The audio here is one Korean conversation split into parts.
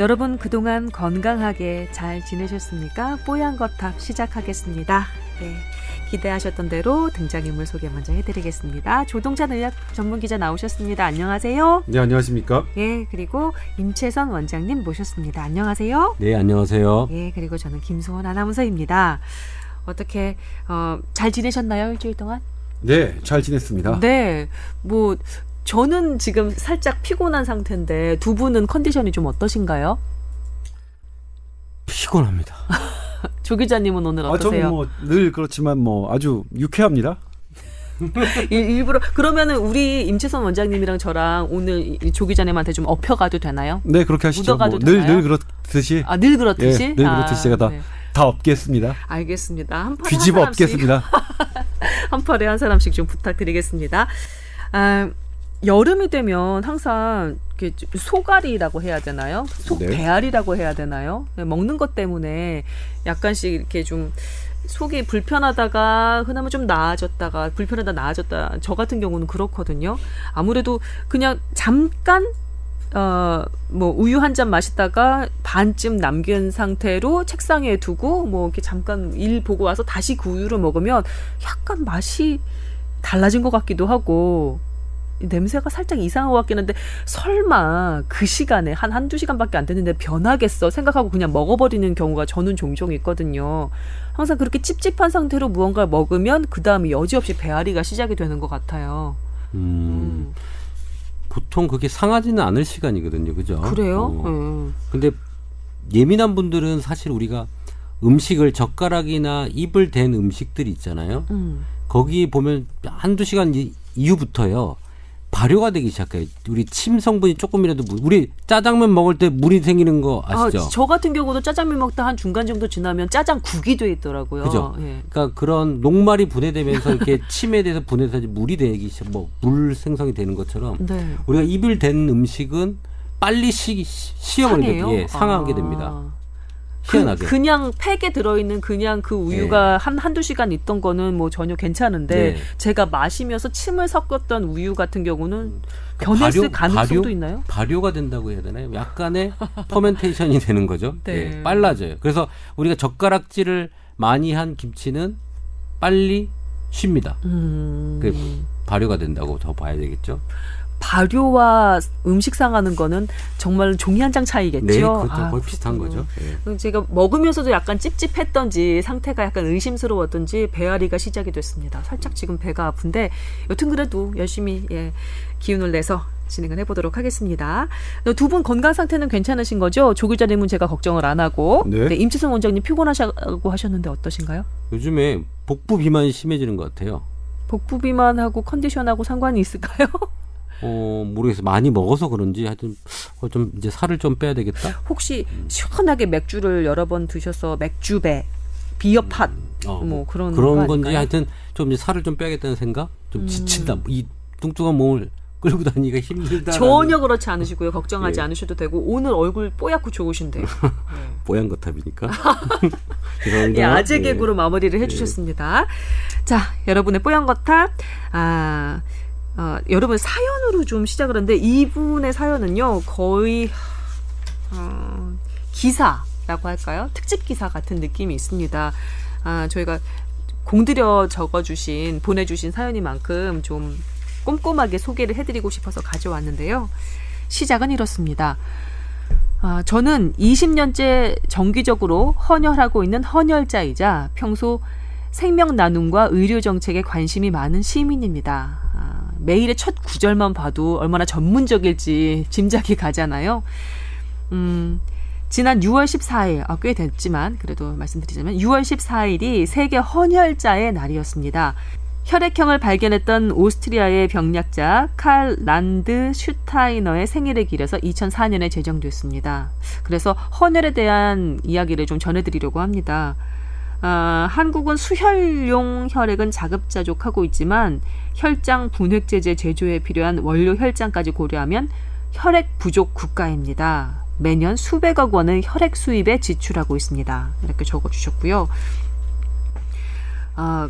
여러분 그동안 건강하게 잘 지내셨습니까? 뽀얀 거탑 시작하겠습니다. 네, 기대하셨던 대로 등장인물 소개 먼저 해드리겠습니다. 조동찬 의학 전문기자 나오셨습니다. 안녕하세요. 네, 안녕하십니까? 예, 그리고 임채선 원장님 모셨습니다. 안녕하세요. 네, 안녕하세요. 예, 그리고 저는 김소원 아나운서입니다. 어떻게 어, 잘 지내셨나요 일주일 동안? 네, 잘 지냈습니다. 네, 뭐 저는 지금 살짝 피곤한 상태인데 두 분은 컨디션이 좀 어떠신가요? 피곤합니다. 조 기자님은 오늘 아, 어떠세요? 저는 뭐늘 그렇지만 뭐 아주 유쾌합니다. 일, 일부러 그러면은 우리 임채선 원장님이랑 저랑 오늘 이- 조 기자님한테 좀 업혀가도 되나요? 네, 그렇게 하시죠. 묻어가도 늘, 되나요? 늘 그렇듯이 아늘 그렇듯이? 예, 늘 그렇듯이 제가 다, 네. 다 업겠습니다. 알겠습니다. 한 뒤집어 한 업겠습니다. 한 팔에 한 사람씩 좀 부탁드리겠습니다. 아, 여름이 되면 항상 소갈이라고 해야 되나요? 속 네. 배알이라고 해야 되나요? 네, 먹는 것 때문에 약간씩 이렇게 좀 속이 불편하다가 흔하면 좀 나아졌다가 불편하다 나아졌다. 저 같은 경우는 그렇거든요. 아무래도 그냥 잠깐 어, 뭐, 우유 한 잔 마시다가 반쯤 남긴 상태로 책상에 두고, 뭐, 이렇게 잠깐 일 보고 와서 다시 그 우유를 먹으면 약간 맛이 달라진 것 같기도 하고, 이 냄새가 살짝 이상한 것 같긴 한데, 설마 그 시간에 한 한두 시간밖에 안 됐는데 변하겠어 생각하고 그냥 먹어버리는 경우가 저는 종종 있거든요. 항상 그렇게 찝찝한 상태로 무언가를 먹으면 그 다음에 여지없이 배앓이가 시작이 되는 것 같아요. 음, 보통 그게 상하지는 않을 시간이거든요. 그죠? 그래요? 어. 음. 근데 예민한 분들은 사실 우리가 음식을 젓가락이나 입을 댄 음식들이 있잖아요. 음. 거기 보면 한두 시간 이- 이후부터요. 발효가 되기 시작해요. 우리 침 성분이 조금이라도 물- 우리 짜장면 먹을 때 물이 생기는 거 아시죠? 아, 저 같은 경우도 짜장면 먹다 한 중간 정도 지나면 짜장국이 돼 있더라고요. 그죠? 예. 그러니까 그런 녹말이 분해되면서 이렇게 침에 대해서 분해서 이제 물이 되기 시작, 뭐 물 생성이 되는 것처럼 네. 우리가 입을 댄 음식은 빨리 시, 시어버리게 상해요? 예, 상하게 아. 됩니다. 그, 희한하게. 그 냥 팩에 들어있는 그냥 그 우유가 한 한두 시간 있던 거는 뭐 전혀 괜찮은데 네. 제가 마시면서 침을 섞었던 우유 같은 경우는 그 변했을 발효- 가능성도 발효? 있나요? 발효가 된다고 해야 되나요? 약간의 퍼멘테이션이 되는 거죠. 네. 예, 빨라져요. 그래서 우리가 젓가락질을 많이 한 김치는 빨리 쉽니다. 음. 그 발효가 된다고 더 봐야 되겠죠. 발효와 음식 상하는 거는 정말 종이 한 장 차이겠죠. 네, 그렇죠. 아, 거의 비슷한. 거죠. 예. 제가 먹으면서도 약간 찝찝했던지 상태가 약간 의심스러웠던지 배앓이가 시작이 됐습니다. 살짝 지금 배가 아픈데 여튼 그래도 열심히 예, 기운을 내서 진행을 해보도록 하겠습니다. 두 분 건강 상태는 괜찮으신 거죠? 조 기자님은 제가 걱정을 안 하고 네. 임치선 원장님 피곤하sha고 하셨는데 어떠신가요? 요즘에 복부 비만이 심해지는 것 같아요. 복부 비만하고 컨디션하고 상관이 있을까요? 어, 모르겠어요. 많이 먹어서 그런지 하여튼 어, 좀 이제 살을 좀 빼야 되겠다. 혹시 시원하게 맥주를 여러 번 드셔서 맥주배, 비어팟 어, 뭐 그런 그런 거 건지 아닐까요? 하여튼 좀 이제 살을 좀 빼야겠다는 생각? 좀 음. 지친다. 이 뚱뚱한 몸을 끌고 다니기가 힘들다. 전혀 그렇지 않으시고요. 걱정하지 예. 않으셔도 되고 오늘 얼굴 뽀얗고 좋으신데요. 뽀얀 거탑이니까. 예, 아재 예. 개그로 마무리를 해주셨습니다. 자, 여러분의 뽀얀 거탑. 아, 어, 여러분 사연으로 좀 시작을 하는데 이분의 사연은요 거의 어, 기사라고 할까요? 특집 기사 같은 느낌이 있습니다. 아, 저희가 공들여 적어주신 보내주신 사연이만큼 좀 꼼꼼하게 소개를 해드리고 싶어서 가져왔는데요. 시작은 이렇습니다. 아, 저는 20년째 정기적으로 헌혈하고 있는 헌혈자이자 평소 생명 나눔과 의료 정책에 관심이 많은 시민입니다. 아, 매일의 첫 구절만 봐도 얼마나 전문적일지 짐작이 가잖아요. 음, 지난 6월 14일, 아, 꽤 됐지만 그래도 말씀드리자면 6월 14일이 세계 헌혈자의 날이었습니다. 혈액형을 발견했던 오스트리아의 병약자 칼 란드 슈타이너의 생일을 기려서 2004년에 제정됐습니다. 그래서 헌혈에 대한 이야기를 좀 전해드리려고 합니다. 아, 한국은 수혈용 혈액은 자급자족하고 있지만 혈장 분획제제 제조에 필요한 원료 혈장까지 고려하면 혈액 부족 국가입니다. 매년 수백억 원의 혈액 수입에 지출하고 있습니다. 이렇게 적어주셨고요. 아,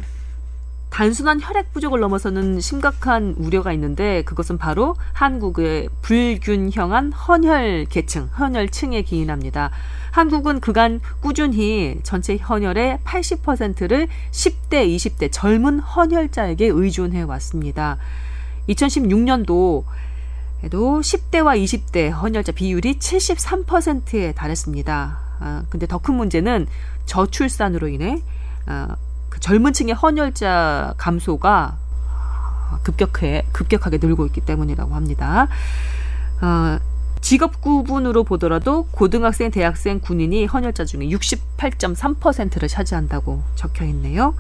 단순한 혈액 부족을 넘어서는 심각한 우려가 있는데 그것은 바로 한국의 불균형한 헌혈 계층, 헌혈층에 기인합니다. 한국은 그간 꾸준히 전체 헌혈의 80%를 10대, 20대 젊은 헌혈자에게 의존해 왔습니다. 2016년도 에도 10대와 20대 헌혈자 비율이 73%에 달했습니다. 아, 근데 더 큰 문제는 저출산으로 인해 아, 그 젊은 층의 헌혈자 감소가 급격해 급격하게 늘고 있기 때문이라고 합니다. 어, 직업 구분으로 보더라도 고등학생, 대학생, 군인이 헌혈자 중에 68.3%를 차지한다고 적혀 있네요.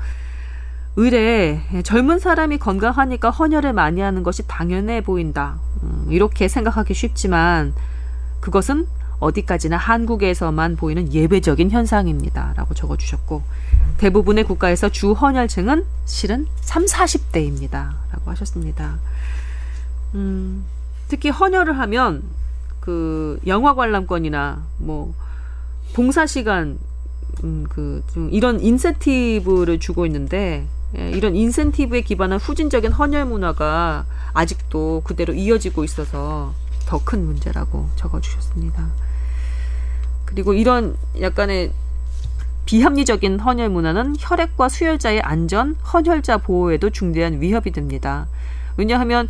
의뢰 젊은 사람이 건강하니까 헌혈을 많이 하는 것이 당연해 보인다. 음, 이렇게 생각하기 쉽지만 그것은 어디까지나 한국에서만 보이는 예외적인 현상입니다. 라고 적어주셨고 대부분의 국가에서 주 헌혈층은 실은 3, 40대입니다. 라고 하셨습니다. 음, 특히 헌혈을 하면 그 영화 관람권이나 뭐 봉사 시간 음, 그 좀 이런 인센티브를 주고 있는데 예, 이런 인센티브에 기반한 후진적인 헌혈 문화가 아직도 그대로 이어지고 있어서 더 큰 문제라고 적어주셨습니다. 그리고 이런 약간의 비합리적인 헌혈 문화는 혈액과 수혈자의 안전, 헌혈자 보호에도 중대한 위협이 됩니다. 왜냐하면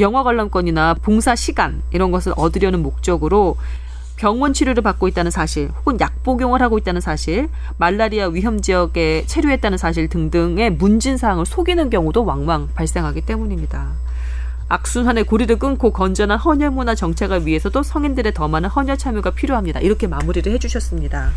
영화 관람권이나 봉사 시간 이런 것을 얻으려는 목적으로 병원 치료를 받고 있다는 사실, 혹은 약 복용을 하고 있다는 사실, 말라리아 위험 지역에 체류했다는 사실 등등의 문진 사항을 속이는 경우도 왕왕 발생하기 때문입니다. 악순환의 고리를 끊고 건전한 헌혈 문화 정착을 위해서도 성인들의 더 많은 헌혈 참여가 필요합니다. 이렇게 마무리를 해주셨습니다.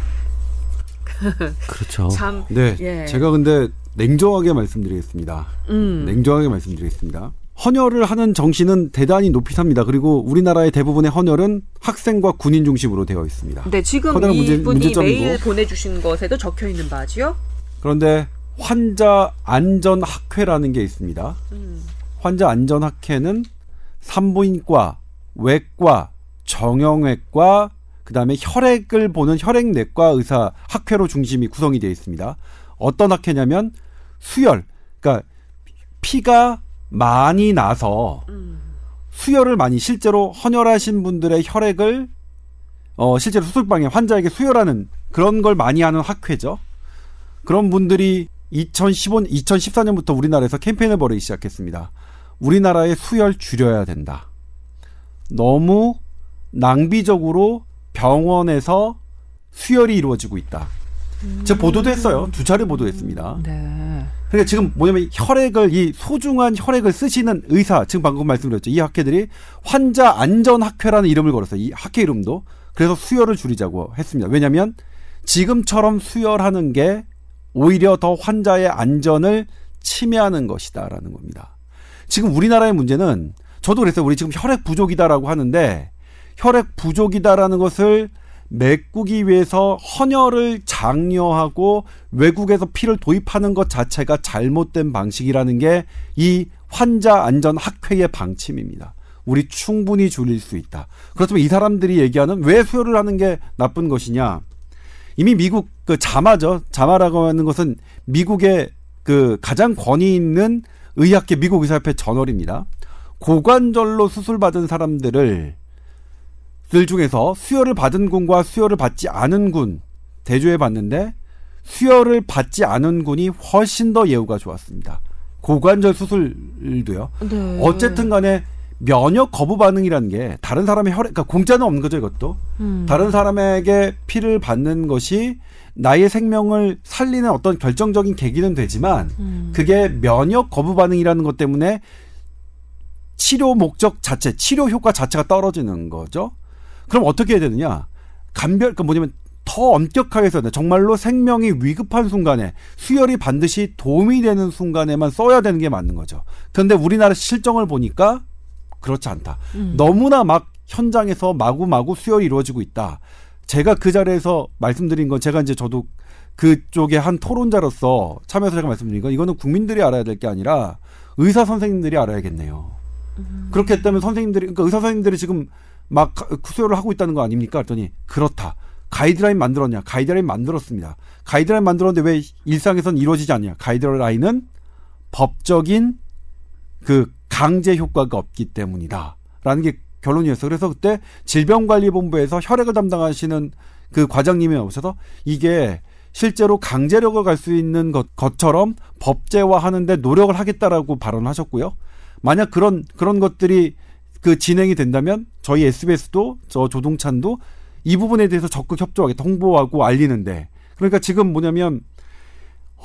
그렇죠. 참, 네. 예. 제가 근데 냉정하게 말씀드리겠습니다. 음, 냉정하게 말씀드리겠습니다. 헌혈을 하는 정신은 대단히 높이 삽니다. 그리고 우리나라의 대부분의 헌혈은 학생과 군인 중심으로 되어 있습니다. 네, 지금 문제- 이분이 문제점이고. 메일 보내주신 것에도 적혀 있는 바지요. 그런데 환자 안전 학회라는 게 있습니다. 음, 환자 안전 학회는 산부인과, 외과, 정형외과, 그다음에 혈액을 보는 혈액내과 의사 학회로 중심이 구성이 되어 있습니다. 어떤 학회냐면 수혈, 그러니까 피가 많이 나서 음, 수혈을 많이 실제로 헌혈하신 분들의 혈액을 어 실제로 수술방에 환자에게 수혈하는 그런 걸 많이 하는 학회죠. 그런 분들이 2015, 2014년부터 우리나라에서 캠페인을 벌이기 시작했습니다. 우리나라의 수혈 줄여야 된다. 너무 낭비적으로 병원에서 수혈이 이루어지고 있다. 제가 보도도 했어요. 두 차례 보도했습니다. 네. 그러니까 지금 뭐냐면 혈액을 이 소중한 혈액을 쓰시는 의사 지금 방금 말씀드렸죠. 이 학회들이 환자 안전 학회라는 이름을 걸었어요. 이 학회 이름도 그래서 수혈을 줄이자고 했습니다. 왜냐하면 지금처럼 수혈하는 게 오히려 더 환자의 안전을 침해하는 것이다라는 겁니다. 지금 우리나라의 문제는 저도 그랬어요. 우리 지금 혈액 부족이다라고 하는데 혈액 부족이다라는 것을 메꾸기 위해서 헌혈을 장려하고 외국에서 피를 도입하는 것 자체가 잘못된 방식이라는 게 이 환자 안전 학회의 방침입니다. 우리 충분히 줄일 수 있다. 그렇다면 이 사람들이 얘기하는 왜 수혈을 하는 게 나쁜 것이냐? 이미 미국 그 자마죠. 자마라고 하는 것은 미국의 그 가장 권위 있는 의학계 미국 의사협회 저널입니다. 고관절로 수술받은 사람들을 들 중에서 수혈을 받은 군과 수혈을 받지 않은 군 대조해 봤는데 수혈을 받지 않은 군이 훨씬 더 예후가 좋았습니다. 고관절 수술도요. 네. 어쨌든 간에 면역 거부 반응이라는 게 다른 사람의 혈액, 그러니까 공짜는 없는 거죠, 이것도. 음. 다른 사람에게 피를 받는 것이 나의 생명을 살리는 어떤 결정적인 계기는 되지만 음. 그게 면역 거부 반응이라는 것 때문에 치료 목적 자체, 치료 효과 자체가 떨어지는 거죠. 그럼 어떻게 해야 되느냐? 간별, 그 뭐냐면 더 엄격하게 써야 돼. 정말로 생명이 위급한 순간에 수혈이 반드시 도움이 되는 순간에만 써야 되는 게 맞는 거죠. 그런데 우리나라 실정을 보니까 그렇지 않다. 음. 너무나 막 현장에서 마구마구 수혈이 이루어지고 있다. 제가 그 자리에서 말씀드린 건 제가 이제 저도 그쪽에 한 토론자로서 참여해서 제가 말씀드린 건 이거는 국민들이 알아야 될 게 아니라 의사 선생님들이 알아야겠네요. 그렇게 했다면 선생님들이 그러니까 의사 선생님들이 지금 막 수혈을 하고 있다는 거 아닙니까? 그랬더니 그렇다. 가이드라인 만들었냐? 가이드라인 만들었습니다. 가이드라인 만들었는데 왜 일상에선 이루어지지 않냐? 가이드라인은 법적인 그 강제 효과가 없기 때문이다 라는 게 결론이었어요. 그래서 그때 질병관리본부에서 혈액을 담당하시는 그 과장님이 오셔서 이게 실제로 강제력을 갈 수 있는 것, 것처럼 법제화하는데 노력을 하겠다라고 발언하셨고요. 만약 그런 그런 것들이 그 진행이 된다면 저희 SBS도 저 조동찬도 이 부분에 대해서 적극 협조하겠다 홍보하고 알리는데 그러니까 지금 뭐냐면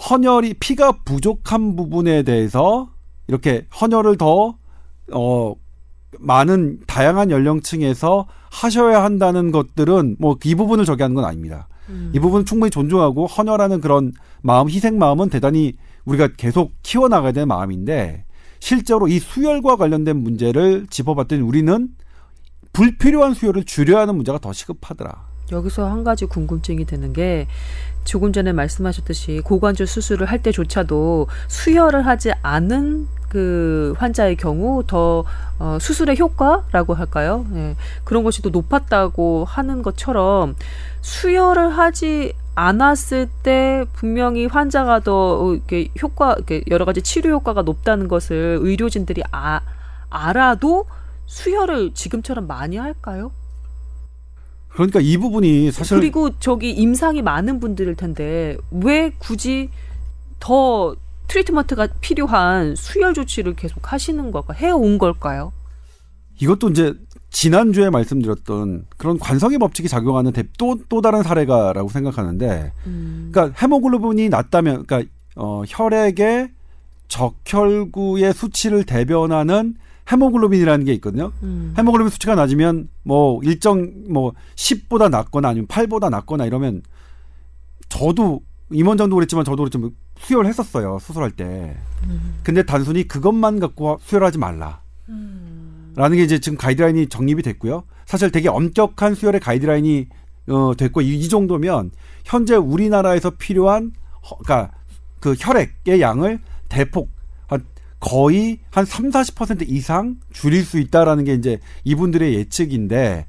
헌혈이 피가 부족한 부분에 대해서 이렇게 헌혈을 더 어, 많은 다양한 연령층에서 하셔야 한다는 것들은 뭐 이 부분을 저기 하는 건 아닙니다. 이 부분은 충분히 존중하고 헌혈하는 그런 마음, 희생 마음은 대단히 우리가 계속 키워나가야 되는 마음인데 실제로 이 수혈과 관련된 문제를 짚어봤더니 우리는 불필요한 수혈을 줄여야 하는 문제가 더 시급하더라. 여기서 한 가지 궁금증이 드는 게 조금 전에 말씀하셨듯이 고관절 수술을 할 때조차도 수혈을 하지 않은 그 환자의 경우 더 어, 수술의 효과라고 할까요? 예, 그런 것이 더 높았다고 하는 것처럼 수혈을 하지 않았을 때 분명히 환자가 더 이렇게 효과, 이렇게 여러 가지 치료 효과가 높다는 것을 의료진들이 아, 알아도 수혈을 지금처럼 많이 할까요? 그러니까 이 부분이 사실 그리고 저기 임상이 많은 분들일 텐데 왜 굳이 더 트리트먼트가 필요한 수혈 조치를 계속 하시는 걸까? 해온 걸까요? 이것도 이제 지난주에 말씀드렸던 그런 관성의 법칙이 작용하는 또, 또 다른 사례가라고 생각하는데, 음. 그러니까 헤모글로빈이 낮다면, 그러니까 어, 혈액의 적혈구의 수치를 대변하는 헤모글로빈이라는 게 있거든요. 음. 헤모글로빈 수치가 낮으면 뭐 일정 뭐 10보다 낮거나 아니면 8보다 낮거나 이러면 저도 임원장도 그랬지만 저도 그랬지만 수혈을 했었어요 수술할 때. 음. 근데 단순히 그것만 갖고 수혈하지 말라. 라는 게 이제 지금 가이드라인이 정립이 됐고요. 사실 되게 엄격한 수혈의 가이드라인이 어 됐고 이, 이 정도면 현재 우리나라에서 필요한 허, 그러니까 그 혈액의 양을 대폭 한 거의 한 3, 40% 이상 줄일 수 있다라는 게 이제 이분들의 예측인데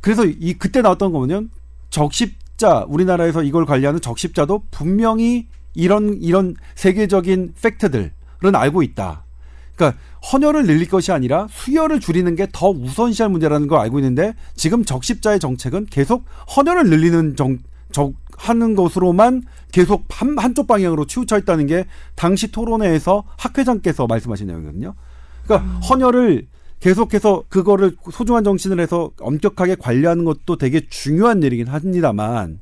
그래서 이 그때 나왔던 거는 적십자 우리나라에서 이걸 관리하는 적십자도 분명히 이런 이런 세계적인 팩트들은 알고 있다. 그러니까 헌혈을 늘릴 것이 아니라 수혈을 줄이는 게 더 우선시할 문제라는 걸 알고 있는데 지금 적십자의 정책은 계속 헌혈을 늘리는 정, 적, 하는 것으로만 계속 한, 한쪽 방향으로 치우쳐 있다는 게 당시 토론회에서 학 회장께서 말씀하신 내용이거든요. 그러니까 헌혈을 계속해서 그거를 소중한 정신을 해서 엄격하게 관리하는 것도 되게 중요한 일이긴 합니다만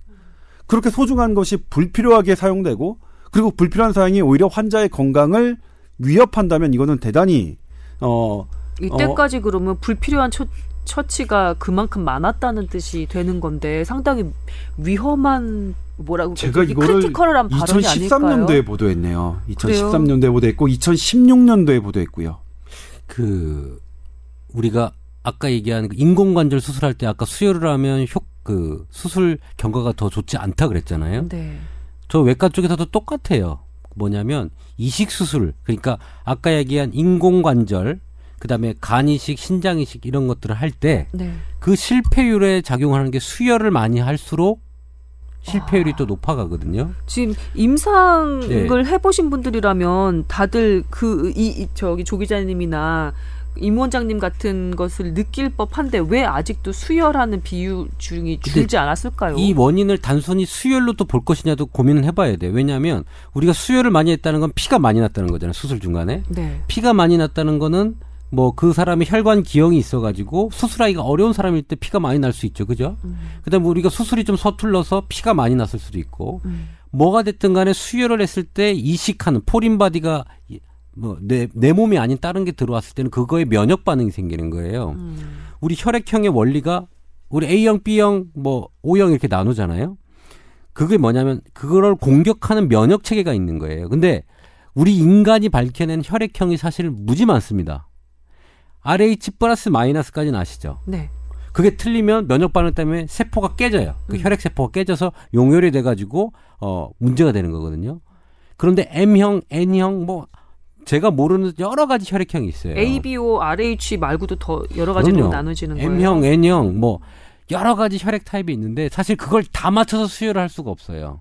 그렇게 소중한 것이 불필요하게 사용되고 그리고 불필요한 사용이 오히려 환자의 건강을 위협한다면 이거는 대단히 어 이때까지 그러면 불필요한 처, 처치가 그만큼 많았다는 뜻이 되는 건데 상당히 위험한 뭐라고 제가? 이거를 critical한 발언이 아닐까요? 2013년도에 보도했네요. 그래요? 2013년도에 보도했고 2016년도에 보도했고요. 그 우리가 아까 얘기한 그 인공관절 수술할 때 아까 수혈을 하면 효 그 수술 경과가 더 좋지 않다 그랬잖아요. 네. 저 외과 쪽에서도 똑같아요. 뭐냐면 이식 수술 그러니까 아까 얘기한 인공관절 그다음에 간 이식, 신장 이식 이런 것들을 할 때그 네. 실패율에 작용하는 게 수혈을 많이 할수록 실패율이 또 높아가거든요. 지금 임상을 네. 해보신 분들이라면 다들 그이 저기 조 기자님이나 임 원장님 같은 것을 느낄 법한데 왜 아직도 수혈하는 비중이 줄지 않았을까요? 이 원인을 단순히 수혈로 또 볼 것이냐도 고민을 해봐야 돼요. 왜냐하면 우리가 수혈을 많이 했다는 건 피가 많이 났다는 거잖아요. 수술 중간에 네. 피가 많이 났다는 거는 뭐 그 사람이 혈관 기형이 있어가지고 수술하기가 어려운 사람일 때 피가 많이 날 수 있죠, 그죠? 음. 그다음에 우리가 수술이 좀 서툴러서 피가 많이 났을 수도 있고 음. 뭐가 됐든 간에 수혈을 했을 때 이식하는 foreign body가 뭐 내 내 몸이 아닌 다른 게 들어왔을 때는 그거에 면역 반응이 생기는 거예요. 음. 우리 혈액형의 원리가 우리 A형, B형, 뭐 O형 이렇게 나누잖아요. 그게 뭐냐면 그거를 공격하는 면역 체계가 있는 거예요. 근데 우리 인간이 밝혀낸 혈액형이 사실 무지 많습니다. RH 플러스 마이너스까지는 아시죠? 네. 그게 틀리면 면역 반응 때문에 세포가 깨져요. 그 음. 혈액 세포가 깨져서 용혈이 돼가지고 어 문제가 되는 거거든요. 그런데 M형, N형 뭐 제가 모르는 여러 가지 혈액형이 있어요. ABO, RH 말고도 더 여러 가지로. 나눠지는 거예요. M형, N형 뭐 여러 가지 혈액 타입이 있는데 사실 그걸 다 맞춰서 수혈을 할 수가 없어요.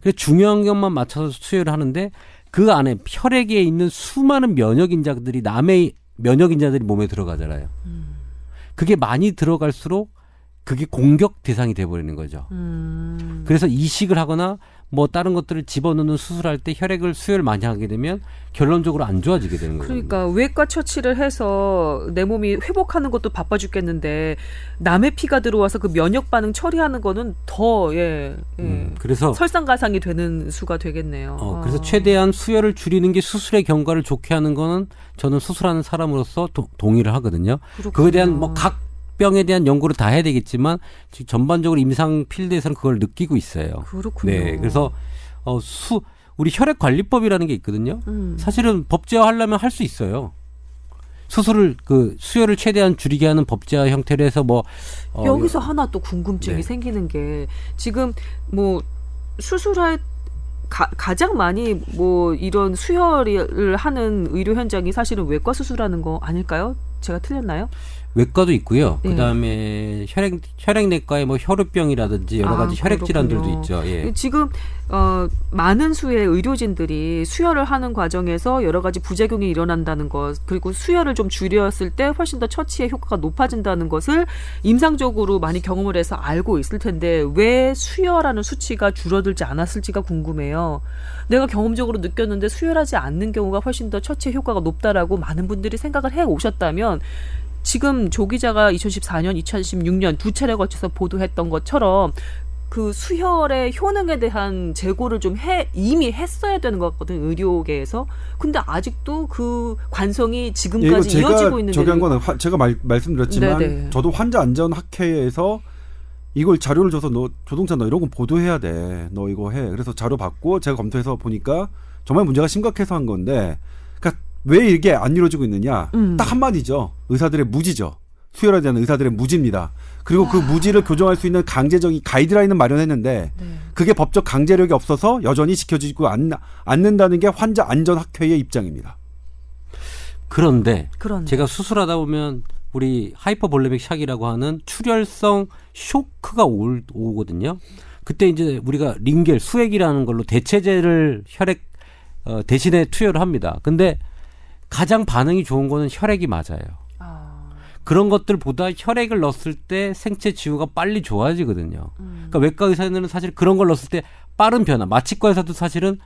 그래서 중요한 것만 맞춰서 수혈을 하는데 그 안에 혈액에 있는 수많은 면역 인자들이 남의 면역 인자들이 몸에 들어가잖아요. 그게 많이 들어갈수록 그게 공격 대상이 돼버리는 거죠. 음. 그래서 이식을 하거나 뭐 다른 것들을 집어넣는 수술할 때 혈액을 수혈 많이 하게 되면 결론적으로 안 좋아지게 되는 거예요. 그러니까 외과 처치를 해서 내 몸이 회복하는 것도 바빠 죽겠는데 남의 피가 들어와서 그 면역 반응 처리하는 거는 더 예. 예. 음, 그래서 설상가상이 되는 수가 되겠네요. 어, 그래서 아. 최대한 수혈을 줄이는 게 수술의 경과를 좋게 하는 거는 저는 수술하는 사람으로서 도- 동의를 하거든요. 그렇군요. 그거에 대한 뭐 각 병에 대한 연구를 다 해야 되겠지만 지금 전반적으로 임상 필드에서는 그걸 느끼고 있어요. 그렇군요. 네, 그래서 어, 수 우리 혈액 관리법이라는 게 있거든요. 음. 사실은 법제화하려면 할 수 있어요. 수술을 그 수혈을 최대한 줄이게 하는 법제화 형태로 해서 뭐 어, 여기서 하나 또 궁금증이 네. 생기는 게 지금 뭐 수술할 가, 가장 많이 뭐 이런 수혈을 하는 의료 현장이 사실은 외과 수술하는 거 아닐까요? 제가 틀렸나요? 외과도 있고요. 예. 그다음에 혈액 혈액내과에 뭐 혈우병이라든지 여러 아, 가지 혈액 질환들도. 있죠. 예. 지금 어, 많은 수의 의료진들이 수혈을 하는 과정에서 여러 가지 부작용이 일어난다는 것 그리고 수혈을 좀 줄였을 때 훨씬 더 처치의 효과가 높아진다는 것을 임상적으로 많이 경험을 해서 알고 있을 텐데 왜 수혈하는 수치가 줄어들지 않았을지가 궁금해요. 내가 경험적으로 느꼈는데 수혈하지 않는 경우가 훨씬 더 처치의 효과가 높다라고 많은 분들이 생각을 해 오셨다면 지금 조 기자가 2014년, 2016년 두 차례 걸쳐서 보도했던 것처럼 그 수혈의 효능에 대한 재고를 좀 해 이미 했어야 되는 것 같거든 의료계에서. 근데 아직도 그 관성이 예, 지금까지 제가 이어지고 있는 저기 한게 거는 화- 제가 말, 말씀드렸지만 네네. 저도 환자 안전 학회에서 이걸 자료를 줘서 너 조동찬 너 이런 거 보도해야 돼. 너 이거 해. 그래서 자료 받고 제가 검토해서 보니까 정말 문제가 심각해서 한 건데 왜 이게 안 이루어지고 있느냐? 음. 딱 한마디죠. 의사들의 무지죠. 수혈에 대한 의사들의 무지입니다. 그리고 그 무지를 교정할 수 있는 강제적인 가이드라인은 마련했는데 네. 그게 법적 강제력이 없어서 여전히 지켜지고 않, 않는다는 게 환자 안전 학회의 입장입니다. 그런데 그런 제가 수술하다 보면 우리 하이퍼볼레믹 샥이라고 하는 출혈성 쇼크가 올, 오거든요. 그때 이제 우리가 링겔 수액이라는 걸로 대체제를 혈액 어, 대신에 투여를 합니다. 근데 가장 반응이 좋은 거는 혈액이 맞아요. 아, 그런 것들보다 혈액을 넣었을 때 생체 지후가 빨리 좋아지거든요. 음. 그러니까 외과 의사는 사실 그런 걸 넣었을 때 빠른 변화. 마취과에서도 사실은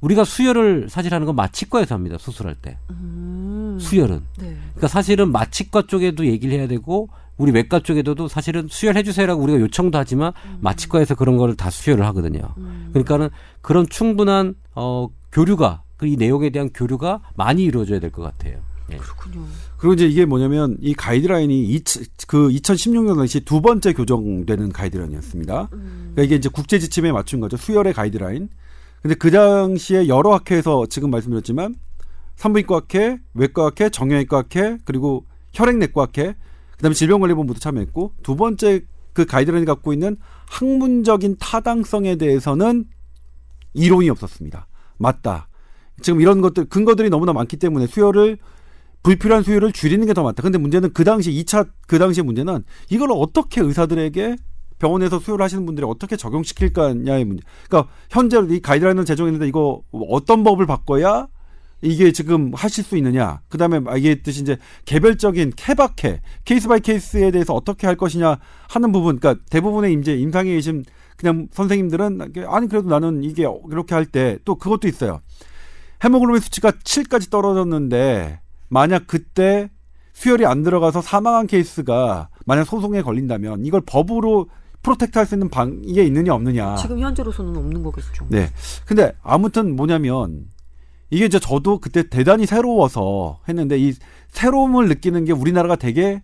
우리가 수혈을 사실 하는 건 마취과에서 합니다. 수술할 때. 음. 수혈은. 네. 그러니까 사실은 마취과 쪽에도 얘기를 해야 되고 우리 외과 쪽에도 사실은 수혈해 주세요라고 우리가 요청도 하지만 마취과에서 그런 거를 다 수혈을 하거든요. 음. 그러니까는 그런 충분한 어 교류가 그 이 내용에 대한 교류가 많이 이루어져야 될 것 같아요. 예. 그렇군요. 그리고 이제 이게 뭐냐면 이 가이드라인이 이, 그 2016년 당시 두 번째 교정되는 가이드라인이었습니다. 음. 그러니까 이게 이제 국제 지침에 맞춘 거죠. 수혈의 가이드라인. 근데 그 당시에 여러 학회에서 지금 말씀드렸지만 산부인과 학회, 외과 학회, 정형외과 학회, 그리고 혈액내과 학회, 그다음에 질병관리본부도 참여했고 두 번째 그 가이드라인이 갖고 있는 학문적인 타당성에 대해서는 이론이 없었습니다. 맞다. 지금 이런 것들 근거들이 너무나 많기 때문에 수혈을 불필요한 수혈을 줄이는 게더 맞다. 근데 문제는 그 당시 2차 그 당시의 문제는 이걸 어떻게 의사들에게 병원에서 수혈을 하시는 분들이 어떻게 적용시킬 거냐의 문제. 그러니까 현재 이 가이드라인을 제정했는데 이거 어떤 법을 바꿔야 이게 지금 하실 수 있느냐. 그 다음에 얘기했듯이 이제 개별적인 케바케 case by case에 대해서 어떻게 할 것이냐 하는 부분. 그러니까 대부분의 이제 임상에 계신 그냥 선생님들은 아니 그래도 나는 이게 이렇게 할 때 또 그것도 있어요. 헤모글로빈 수치가 7까지 떨어졌는데 만약 그때 수혈이 안 들어가서 사망한 케이스가 만약 소송에 걸린다면 이걸 법으로 protect 할 수 있는 방이 있느냐 없느냐. 지금 현재로서는 없는 거겠죠. 네. 근데 아무튼 뭐냐면 이게 이제 저도 그때 대단히 새로워서 했는데 이 새로움을 느끼는 게 우리나라가 되게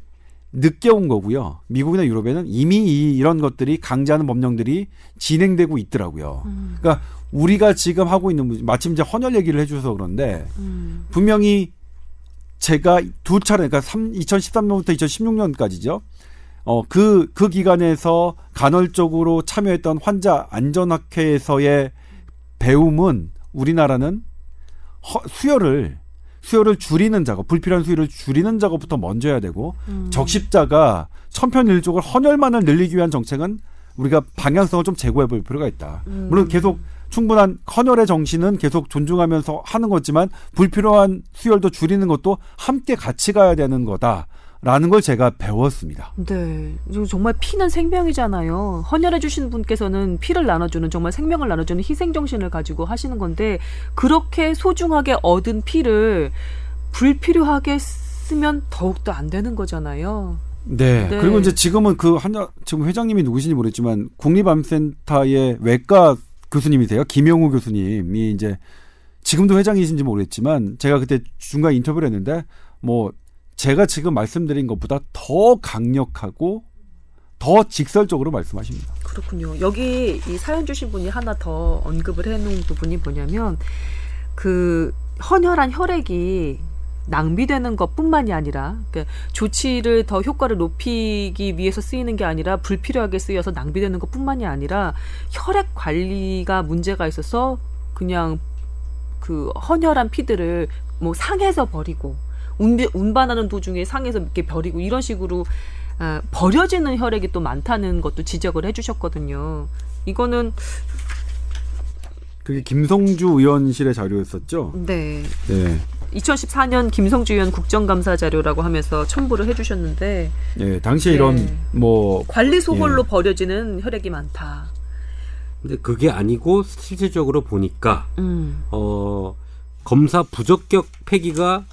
늦게 온 거고요. 미국이나 유럽에는 이미 이, 이런 것들이 강제하는 법령들이 진행되고 있더라고요. 음. 그러니까 우리가 지금 하고 있는 문- 마침 이제 헌혈 얘기를 해주셔서 그런데 음. 분명히 제가 두 차례 그러니까 3, 2013년부터 2016년까지죠. 어, 그, 그 기간에서 간헐적으로 참여했던 환자 안전학회에서의 배움은 우리나라는 허, 수혈을, 수혈을 줄이는 작업, 불필요한 수혈을 줄이는 작업부터 먼저 해야 되고, 음. 적십자가 천편일족을 헌혈만을 늘리기 위한 정책은 우리가 방향성을 좀 제고해 볼 필요가 있다. 음. 물론 계속 충분한 헌혈의 정신은 계속 존중하면서 하는 거지만 불필요한 수혈도 줄이는 것도 함께 같이 가야 되는 거다 라는 걸 제가 배웠습니다. 네. 정말 피는 생명이잖아요. 헌혈해주신 분께서는 피를 나눠주는 정말 생명을 나눠주는 희생정신을 가지고 하시는 건데, 그렇게 소중하게 얻은 피를 불필요하게 쓰면 더욱더 안 되는 거잖아요. 네. 네. 그리고 이제 지금은 그 한자 지금 회장님이 누구신지 모르겠지만 국립암센터의 외과 교수님이세요. 김영우 교수님이 이제 지금도 회장이신지 모르겠지만 제가 그때 중간 인터뷰를 했는데 뭐 제가 지금 말씀드린 것보다 더 강력하고 더 직설적으로 말씀하십니다. 그렇군요. 여기 이 사연 주신 분이 하나 더 언급을 해놓은 부분이 뭐냐면 그 헌혈한 혈액이 낭비되는 것뿐만이 아니라 그러니까 조치를 더 효과를 높이기 위해서 쓰이는 게 아니라 불필요하게 쓰여서 낭비되는 것뿐만이 아니라 혈액 관리가 문제가 있어서 그냥 그 헌혈한 피들을 뭐 상해서 버리고 운, 운반하는 도중에 상해서 이렇게 버리고 이런 식으로 아, 버려지는 혈액이 또 많다는 것도 지적을 해주셨거든요. 이거는 그게 김성주 의원실의 자료였었죠. 네 네. 2014년 김성주 의원 국정감사 자료라고 하면서 첨부를 해주셨는데 예, 당시에 네. 이런 뭐 관리 소홀로 예. 버려지는 혈액이 많다. 근데 그게 아니고 실질적으로 보니까 음, 어 검사 부적격 폐기가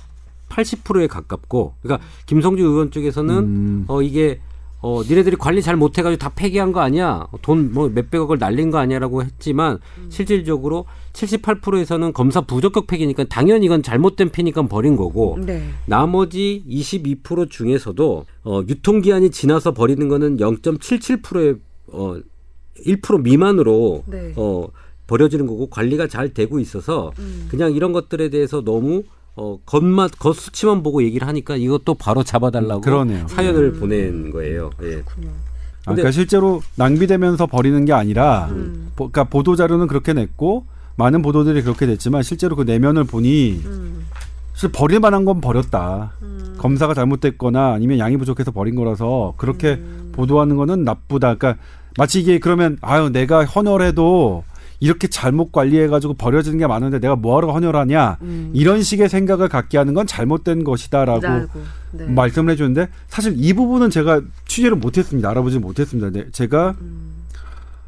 80%에 가깝고 그러니까 김성주 의원 쪽에서는 음, 어 이게 어 니네들이 관리 잘 못해 가지고 다 폐기한 거 아니야 돈 뭐 몇백억을 날린 거 아니야라고 했지만 실질적으로 78%에서는 검사 부적격 폐기니까 당연히 이건 잘못된 피니까 버린 거고 네. 나머지 22% 중에서도 어 유통 기한이 지나서 버리는 거는 0.77%의 어1% 미만으로 네. 어 버려지는 거고 관리가 잘 되고 있어서 음. 그냥 이런 것들에 대해서 너무 어 겉맛 겉수치만 보고 얘기를 하니까 이것도 바로 잡아달라고 그러네요. 사연을 음. 보낸 거예요. 예. 그렇군요. 아, 그러니까 실제로 낭비되면서 버리는 게 아니라 음. 보, 그러니까 보도 자료는 그렇게 냈고 많은 보도들이 그렇게 됐지만 실제로 그 내면을 보니 음, 사실 버릴 만한 건 버렸다. 음, 검사가 잘못됐거나 아니면 양이 부족해서 버린 거라서 그렇게 음. 보도하는 거는 나쁘다. 그러니까 마치 이게 그러면 아유 내가 헌혈해도 이렇게 잘못 관리해가지고 버려지는 게 많은데 내가 뭐하러 헌혈하냐 음. 이런 식의 생각을 갖게 하는 건 잘못된 것이다라고 라고. 네. 말씀을 해주는데 사실 이 부분은 제가 취재를 못했습니다. 알아보지 못했습니다. 네, 제가 음,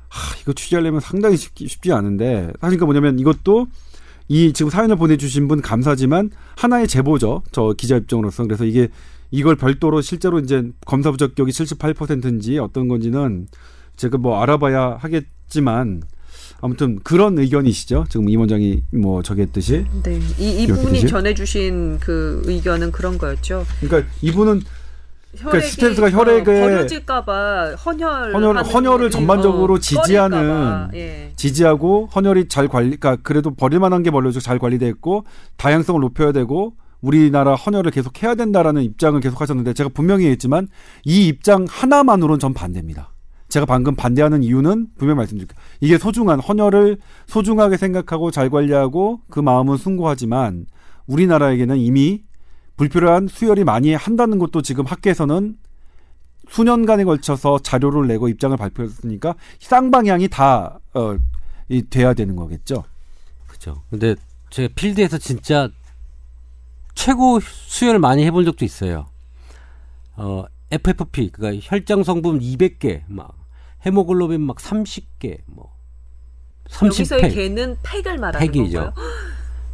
하, 이거 취재하려면 상당히 쉽지, 쉽지 않은데 사실 그 뭐냐면 이것도 이 지금 사연을 보내주신 분 감사지만 하나의 제보죠. 저 기자 입장으로서 그래서 이게 이걸 별도로 실제로 이제 검사 부적격이 78%인지 어떤 건지는 제가 뭐 알아봐야 하겠지만 아무튼 그런 의견이시죠. 지금 임 원장이 뭐 저기 했듯이. 네. 이 이분이? 전해주신 그 의견은 그런 거였죠. 그러니까 이분은 혈액이 스탠스가 혈액에- 어, 버려질까봐 헌혈 헌혈- 헌혈을 전반적으로 지지하는 예. 지지하고 헌혈이 잘 관리, 그러니까 그래도 버릴 만한 게 버려져 잘 관리돼 있고 다양성을 높여야 되고 우리나라 헌혈을 계속 해야 된다라는 입장을 계속 하셨는데 제가 분명히 했지만 이 입장 하나만으로는 전 반대입니다. 제가 방금 반대하는 이유는 분명히 말씀드릴게요. 이게 소중한 헌혈을 소중하게 생각하고 잘 관리하고 그 마음은 숭고하지만 우리나라에게는 이미 불필요한 수혈이 많이 한다는 것도 지금 학계에서는 수년간에 걸쳐서 자료를 내고 입장을 발표했으니까 쌍방향이 다 어, 이 돼야 되는 거겠죠. 그죠. 근데 제가 필드에서 진짜 최고 수혈을 많이 해본 적도 있어요. 어, FFP, 그러니까 혈장 성분 200개, 막 헤모글로빈 막 30개, 뭐 여기서의 30팩. 개는 팩을 말하는 팩이죠. 건가요?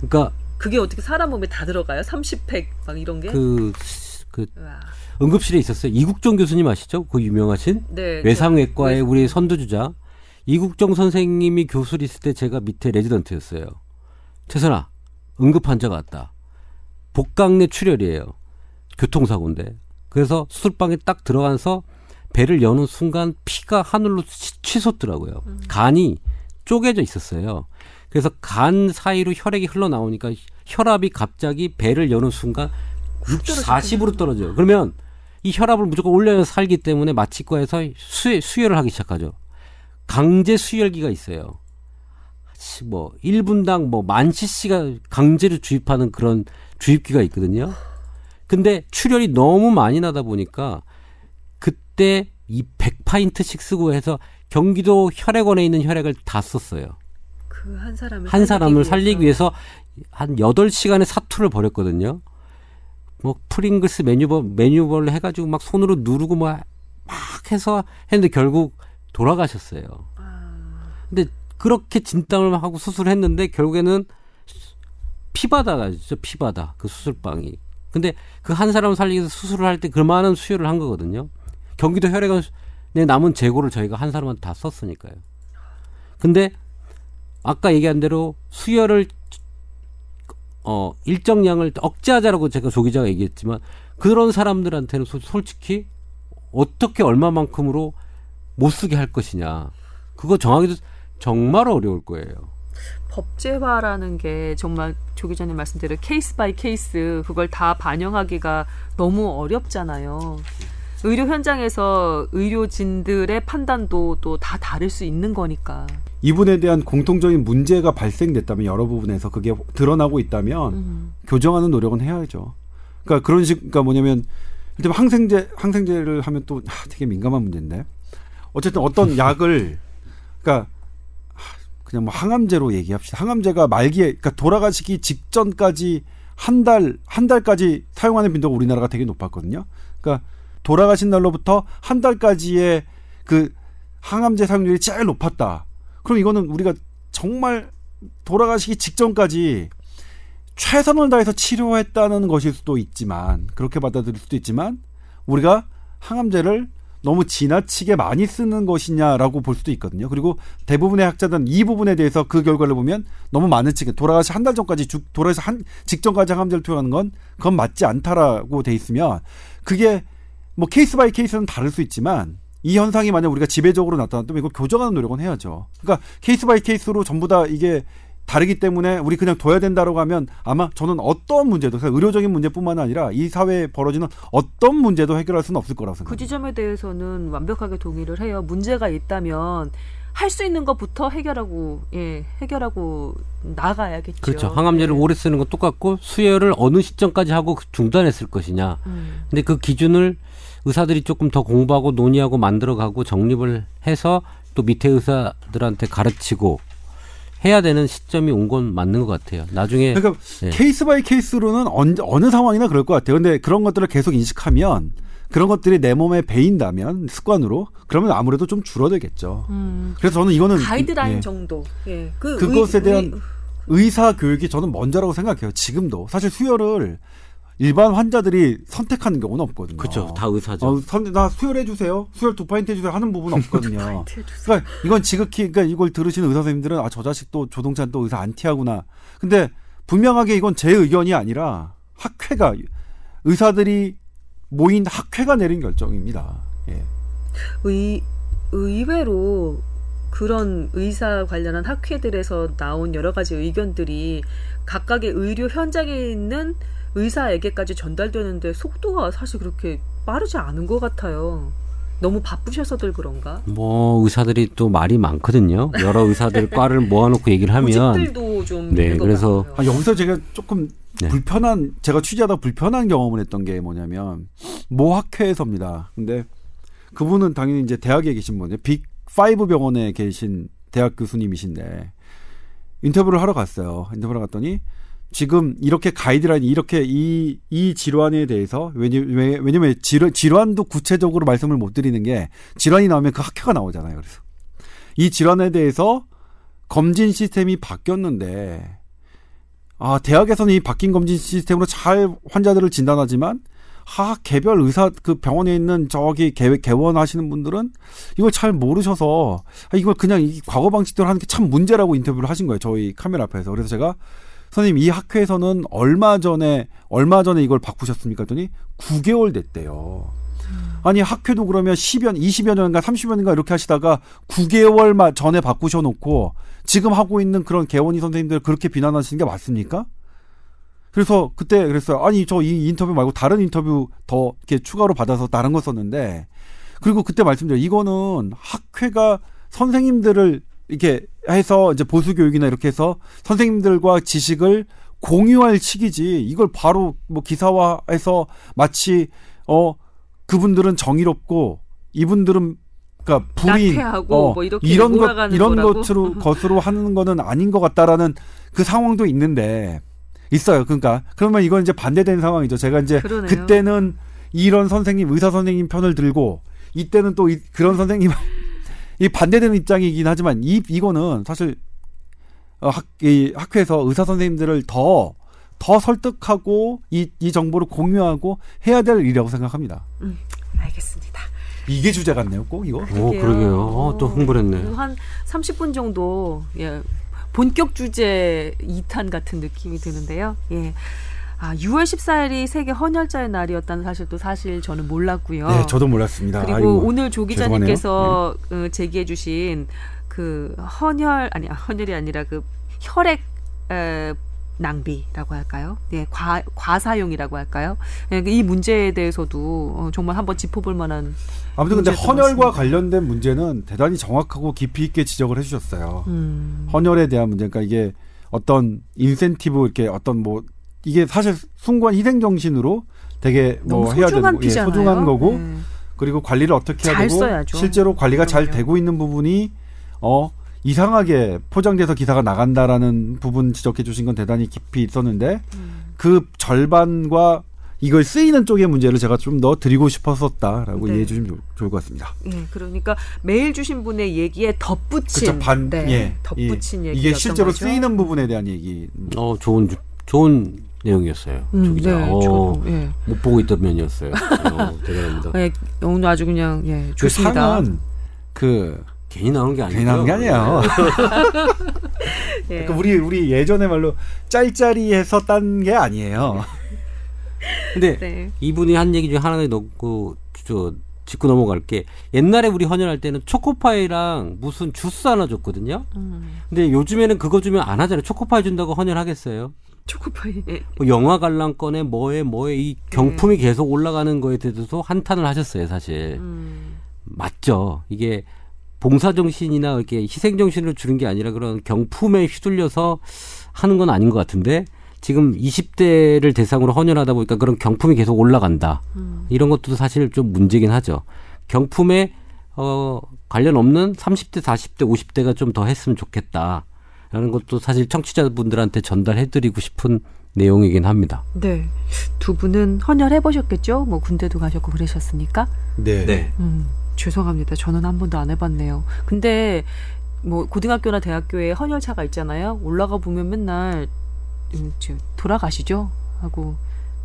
그러니까 그게 어떻게 사람 몸에 다 들어가요? 30팩 막 이런 게? 그, 그 우와. 응급실에 있었어요. 이국정 교수님 아시죠? 그 유명하신 네. 외상외과의 저- 우리 선두주자 이국정 선생님이 교수를 있을 때 제가 밑에 레지던트였어요. 최선아, 응급 환자가 왔다. 복강내 출혈이에요. 교통사고인데. 그래서 수술방에 딱 들어가서 배를 여는 순간 피가 하늘로 치, 치솟더라고요. 간이 쪼개져 있었어요. 그래서 간 사이로 혈액이 흘러나오니까 혈압이 갑자기 배를 여는 순간 60, 40으로 떨어져요. 그러면 이 혈압을 무조건 올려야 살기 때문에 마취과에서 수, 수혈을 하기 시작하죠. 강제 수혈기가 있어요. 시- 뭐 1분당 뭐 만 cc가 강제로 주입하는 그런 주입기가 있거든요. 근데 출혈이 너무 많이 나다 보니까 그때 이 100파인트씩 쓰고 해서 경기도 혈액원에 있는 혈액을 다 썼어요. 그 한 사람을 한 사람을 살리기 위해서. 위해서 한 8시간의 사투를 벌였거든요. 뭐 프링글스 메뉴버 메뉴벌 해 가지고 막 손으로 누르고 막, 막 해서 했는데 결국 돌아가셨어요. 아, 근데 그렇게 진땀을 하고 수술했는데 결국에는 피바다가 있죠. 피바다. 그 수술방이. 근데 그 한 사람을 살리기 위해서 수술을 할 때 그만한 수혈을 한 거거든요. 경기도 혈액원 내 남은 재고를 저희가 한 사람한테 다 썼으니까요. 근데 아까 얘기한 대로 수혈을 어 일정량을 억제하자라고 제가 조 기자가 얘기했지만 그런 사람들한테는 소- 솔직히 어떻게 얼마만큼으로 못 쓰게 할 것이냐 그거 정하기도 정말 어려울 거예요. 법제화라는 게 정말 조 기자님 말씀대로 case by case 그걸 다 반영하기가 너무 어렵잖아요. 의료 현장에서 의료진들의 판단도 또 다 다를 수 있는 거니까. 이분에 대한 공통적인 문제가 발생됐다면 여러 부분에서 그게 드러나고 있다면 음. 교정하는 노력은 해야죠. 그러니까 그런 식, 그러니까 뭐냐면 일단 항생제 항생제를 하면 또 아, 되게 민감한 문제인데 어쨌든 어떤 약을 그러니까 하, 그냥 뭐 항암제로 얘기합시다. 항암제가 말기에 그러니까 돌아가시기 직전까지 한 달 한 달까지 사용하는 빈도가 우리나라가 되게 높았거든요. 그러니까 돌아가신 날로부터 한 달까지의 그 항암제 사용률이 제일 높았다. 그럼 이거는 우리가 정말 돌아가시기 직전까지 최선을 다해서 치료했다는 것일 수도 있지만 그렇게 받아들일 수도 있지만 우리가 항암제를 너무 지나치게 많이 쓰는 것이냐라고 볼 수도 있거든요. 그리고 대부분의 학자들은 이 부분에 대해서 그 결과를 보면 너무 많은 측에 돌아가시 한 달 전까지 죽 돌아가시 한 직전까지 항암제를 투여하는 건 그건 맞지 않다라고 돼 있으면 그게 뭐 case by case는 다를 수 있지만 이 현상이 만약 우리가 지배적으로 나타났다면 이걸 교정하는 노력은 해야죠. 그러니까 case by case로 전부 다 이게 다르기 때문에 우리 그냥 둬야 된다라고 하면 아마 저는 어떤 문제도 그냥 의료적인 문제뿐만 아니라 이 사회에 벌어지는 어떤 문제도 해결할 수는 없을 거라고 그 생각합니다. 지점에 대해서는 완벽하게 동의를 해요. 문제가 있다면 할 수 있는 것부터 해결하고 예 해결하고 나가야겠죠. 그렇죠. 항암제를 네. 오래 쓰는 건 똑같고 수혈을 어느 시점까지 하고 중단했을 것이냐. 음. 근데 그 기준을 의사들이 조금 더 공부하고 논의하고 만들어가고 정립을 해서 또 밑에 의사들한테 가르치고 해야 되는 시점이 온 건 맞는 것 같아요. 나중에 그러니까 예. case by case로는 언, 어느 상황이나 그럴 것 같아요. 근데 그런 것들을 계속 인식하면 그런 것들이 내 몸에 배인다면 습관으로 그러면 아무래도 좀 줄어들겠죠. 음. 그래서 저는 이거는 가이드라인 예. 정도. 예. 그 그것에 의- 대한 의 사 교육이 저는 먼저라고 생각해요. 지금도 사실 수혈을 일반 환자들이 선택하는 경우는 없거든요. 그렇죠. 다 의사죠. 어, 선, 나 수혈해 주세요. 수혈 두 파인트 해 주세요 하는 부분은 없거든요. 그러니까 이건 지극히 그러니까 이걸 들으시는 의사 선생님들은 아 저 자식 또 조동찬 또 의사 안티하구나. 근데 분명하게 이건 제 의견이 아니라 학회가 의사들이 모인 학회가 내린 결정입니다. 예. 의, 의외로 그런 의사 관련한 학회들에서 나온 여러 가지 의견들이 각각의 의료 현장에 있는 의사에게까지 전달되는데 속도가 사실 그렇게 빠르지 않은 것 같아요. 너무 바쁘셔서들 그런가? 뭐 의사들이 또 말이 많거든요. 여러 의사들 과를 모아놓고 얘기를 하면 구직들도 좀 네, 그래서. 아, 여기서 제가 조금 네. 불편한 제가 취재하다 불편한 경험을 했던 게 뭐냐면 모 학회에서입니다. 근데 그분은 당연히 이제 대학에 계신 분이에요. 빅5 병원에 계신 대학 교수님이신데 인터뷰를 하러 갔어요. 인터뷰를 갔더니 지금 이렇게 가이드라인이 이렇게 이, 이 질환에 대해서 왜냐, 왜, 왜냐면 질환, 질환도 구체적으로 말씀을 못 드리는 게 질환이 나오면 그 학회가 나오잖아요. 그래서 이 질환에 대해서 검진 시스템이 바뀌었는데 아, 대학에서는 이 바뀐 검진 시스템으로 잘 환자들을 진단하지만 하 개별 의사 그 병원에 있는 저기 개, 개원 하시는 분들은 이걸 잘 모르셔서 아, 이걸 그냥 이 과거 방식대로 하는 게 참 문제라고 인터뷰를 하신 거예요. 저희 카메라 앞에서. 그래서 제가 선생님 이 학회에서는 얼마 전에 얼마 전에 이걸 바꾸셨습니까? 했더니 9개월 됐대요. 아니 학회도 그러면 10여 20여 년인가 30여 년인가 이렇게 하시다가 9개월 마- 전에 바꾸셔 놓고 지금 하고 있는 그런 개원의 선생님들 그렇게 비난하시는 게 맞습니까? 그래서 그때 그랬어요. 아니 저 이 인터뷰 말고 다른 인터뷰 더 이렇게 추가로 받아서 다른 거 썼는데 그리고 그때 말씀드려 이거는 학회가 선생님들을 이렇게 해서 이제 보수 교육이나 이렇게 해서 선생님들과 지식을 공유할 시기지 이걸 바로 뭐 기사화해서 마치 어 그분들은 정의롭고 이분들은 그러니까 불인 낙태하고 뭐 이렇게 이런 것 이런 거라고? 것으로 것으로 하는 거는 아닌 것 같다라는 그 상황도 있는데 있어요. 그러니까 그러면 이건 이제 반대되는 상황이죠. 제가 이제 그러네요. 그때는 이런 선생님 의사 선생님 편을 들고 이때는 또 이, 그런 선생님 이 반대되는 입장이긴 하지만 이 이거는 사실 어, 학, 이 학회에서 의사 선생님들을 더더 설득하고 이, 이 정보를 공유하고 해야 될 일이라고 생각합니다. 알겠습니다. 이게 주제 같네요, 꼭 이거. 오, 그러게요. 그러게요. 어, 또 흥분했네. 음, 한 30분 정도 예, 본격 주제 2탄 같은 느낌이 드는데요. 예. 아, 6월 14일이 세계 헌혈자의 날이었다는 사실도 사실 저는 몰랐고요. 네, 저도 몰랐습니다. 그리고 아이고, 오늘 조. 기자님께서 어, 제기해 주신 그 헌혈 아니 헌혈이 아니라 그 혈액 에, 낭비라고 할까요? 예, 과 과사용이라고 할까요? 예, 이 문제에 대해서도 어, 정말 한번 짚어볼 만한 아무튼 근데 헌혈과 같습니다. 관련된 문제는 대단히 정확하고 깊이 있게 지적을 해주셨어요. 음, 헌혈에 대한 문제, 그러니까 이게 어떤 인센티브 이렇게 어떤 뭐 이게 사실 순간 희생 정신으로 되게 뭐 너무 해야 되는 예. 소중한 거고 예. 그리고 관리를 어떻게 해야 잘 되고 써야죠. 실제로 관리가 잘 그럼요. 되고 있는 부분이 어 이상하게 포장돼서 기사가 나간다라는 부분 지적해 주신 건 대단히 깊이 있었는데 음. 그 절반과 이걸 쓰이는 쪽의 문제를 제가 좀 더 드리고 싶었었다라고 네. 이해해 주시면 좋- 좋을 것 같습니다. 예, 그러니까 메일 주신 분의 얘기에 덧붙인 그쵸, 반, 네, 예. 덧붙인 이- 얘기 이게 실제로 쓰이는 부분에 대한 얘기. 어, 좋은, 주- 좋은 내용이었어요. 음, 조 기자. 네, 어, 저도, 예. 못 보고 있던 면이었어요. 어, 대단합니다. 예, 오늘 아주 그냥 예, 그 좋습니다. 상은 그 괜히 나오는 게 아니고. 괜히 나온 게 아니에요. 예. 그러니까 우리 우리 예전에 말로 짤짤이해서 딴 게 아니에요. 근데 네. 이분이 한 얘기 중에 하나를 넣고 저 짚고 넘어갈 게. 옛날에 우리 헌혈할 때는 초코파이랑 무슨 주스 하나 줬거든요. 음, 근데 요즘에는 그거 주면 안 하잖아요. 초코파이 준다고 헌혈하겠어요? 초코파이. 예. 뭐 영화 관람권에 뭐에 뭐에 이 경품이 계속 올라가는 거에 대해서도 한탄을 하셨어요, 사실. 음, 맞죠. 이게 봉사 정신이나 이렇게 희생 정신으로 주는 게 아니라 그런 경품에 휘둘려서 하는 건 아닌 것 같은데 지금 20대를 대상으로 헌혈하다 보니까 그런 경품이 계속 올라간다. 음. 이런 것도 사실 좀 문제긴 하죠. 경품에 어 관련 없는 30대, 40대, 50대가 좀 더 했으면 좋겠다. 라는 것도 사실 청취자분들한테 전달해드리고 싶은 내용이긴 합니다. 네. 두 분은 헌혈해 보셨겠죠? 뭐 군대도 가셨고 그러셨으니까. 네. 음, 죄송합니다. 저는 한 번도 안 해봤네요. 근데 뭐 고등학교나 대학교에 헌혈차가 있잖아요. 올라가 보면 맨날 음, 저, 돌아가시죠 하고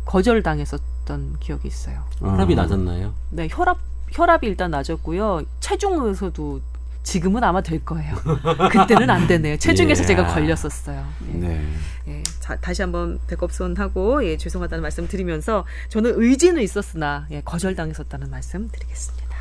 거절당했었던 기억이 있어요. 혈압이 어. 낮았나요? 네, 혈압 혈압이 일단 낮았고요. 체중에서도 지금은 아마 될 거예요. 그때는 안 되네요. 체중에서 예. 제가 걸렸었어요. 예. 네. 예, 자, 다시 한번 백업손하고 예, 죄송하다는 말씀 드리면서 저는 의지는 있었으나 예, 거절당했었다는 말씀 드리겠습니다.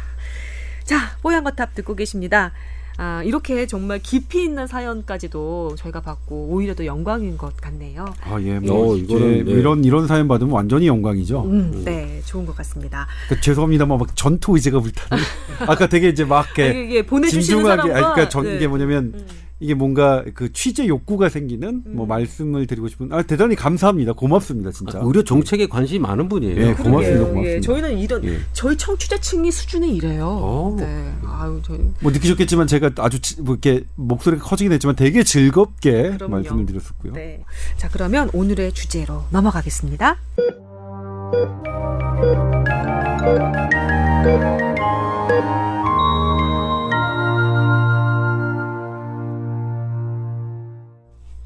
자, 뽀얀 거탑 듣고 계십니다. 아, 이렇게 정말 깊이 있는 사연까지도 저희가 받고 오히려 더 영광인 것 같네요. 아, 예. 뭐 어, 이거는, 예, 네. 이런 이런 사연 받으면 완전히 영광이죠. 음, 네, 좋은 것 같습니다. 그, 죄송합니다만 막 전투 의제가 불타는. 아까 되게 이제 막 이렇게 이게, 이게 보내 주시는 진중하게 사람과 그러니까 전 네. 이게 뭐냐면 음. 이게 뭔가 그 취재 욕구가 생기는 뭐 음. 말씀을 드리고 싶은 아 대단히 감사합니다. 고맙습니다, 진짜. 아, 의료 정책에 관심이 많은 분이에요. 예, 그러게요. 고맙습니다, 예, 고맙습니다. 저희는 이런 예. 저희 청취자층이 수준이 이래요. 오. 네, 아유, 저희 뭐 느끼셨겠지만 제가 아주 지- 뭐 이렇게 목소리가 커지긴 했지만 되게 즐겁게 그럼요. 말씀을 드렸었고요. 네. 자, 그러면 오늘의 주제로 넘어가겠습니다.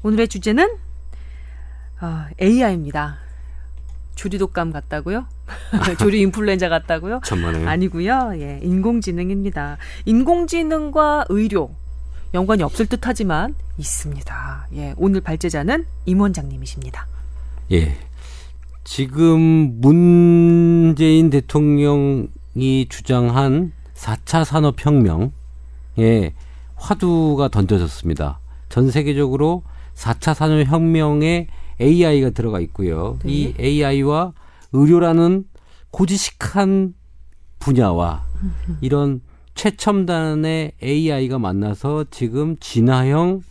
오늘의 주제는 어, AI입니다. 조리독감 같다고요? 조리 인플루엔자 같다고요? 천만에. 아니고요. 예, 인공지능입니다. 인공지능과 의료 연관이 없을 듯하지만 있습니다. 예, 오늘 발제자는 임 원장님이십니다. 예. 지금 문재인 대통령이 주장한 4차 산업혁명에 화두가 던져졌습니다. 전 세계적으로 4차 산업혁명에 AI가 들어가 있고요. 네. 이 AI와 의료라는 고지식한 분야와 이런 최첨단의 AI가 만나서 지금 진화형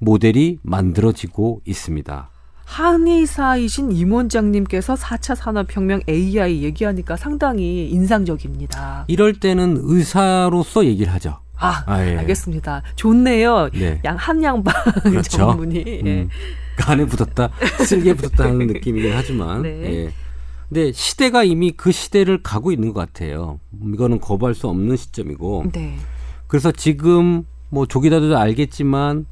모델이 만들어지고 있습니다. 한의사이신 임 원장님께서 4차 산업혁명 AI 얘기하니까 상당히 인상적입니다. 이럴 때는 의사로서 얘기를 하죠. 아, 아, 예. 알겠습니다. 좋네요. 네. 양 한양방 그렇죠. 전문이. 예. 음, 간에 붙었다, 쓸개 붙었다 하는 느낌이긴 하지만. 네. 예. 근데 시대가 이미 그 시대를 가고 있는 것 같아요. 이거는 거부할 수 없는 시점이고. 네. 그래서 지금 뭐 조기다도 알겠지만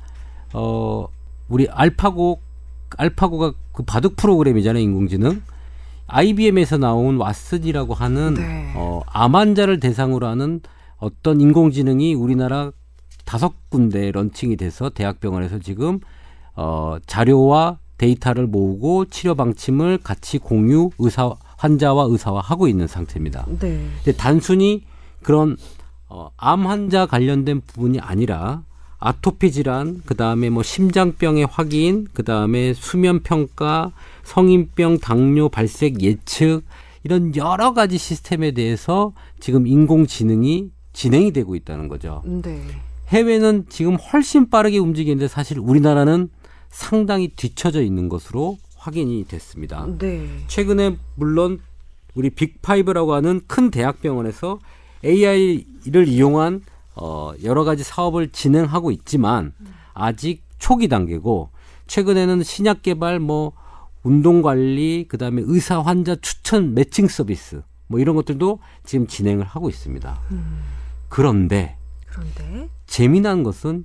어 우리 알파고 알파고가 그 바둑 프로그램이잖아요 인공지능 IBM에서 나온 왓슨이라고 하는 네. 어, 암 환자를 대상으로 하는 어떤 인공지능이 우리나라 다섯 군데 launching이 돼서 대학병원에서 지금 어, 자료와 데이터를 모으고 치료 방침을 같이 공유 의사 환자와 의사와 하고 있는 상태입니다. 네. 근데 단순히 그런 어, 암 환자 관련된 부분이 아니라 아토피 질환, 그 다음에 뭐 심장병의 확인, 그 다음에 수면 평가, 성인병, 당뇨 발생 예측 이런 여러 가지 시스템에 대해서 지금 인공지능이 진행이 되고 있다는 거죠. 네. 해외는 지금 훨씬 빠르게 움직이는데 사실 우리나라는 상당히 뒤처져 있는 것으로 확인이 됐습니다. 네. 최근에 물론 우리 빅파이브라고 하는 큰 대학병원에서 AI를 이용한 어, 여러 가지 사업을 진행하고 있지만 아직 초기 단계고 최근에는 신약 개발 뭐 운동 관리 그다음에 의사 환자 추천 매칭 서비스 뭐 이런 것들도 지금 진행을 하고 있습니다. 그런데 그런데 재미난 것은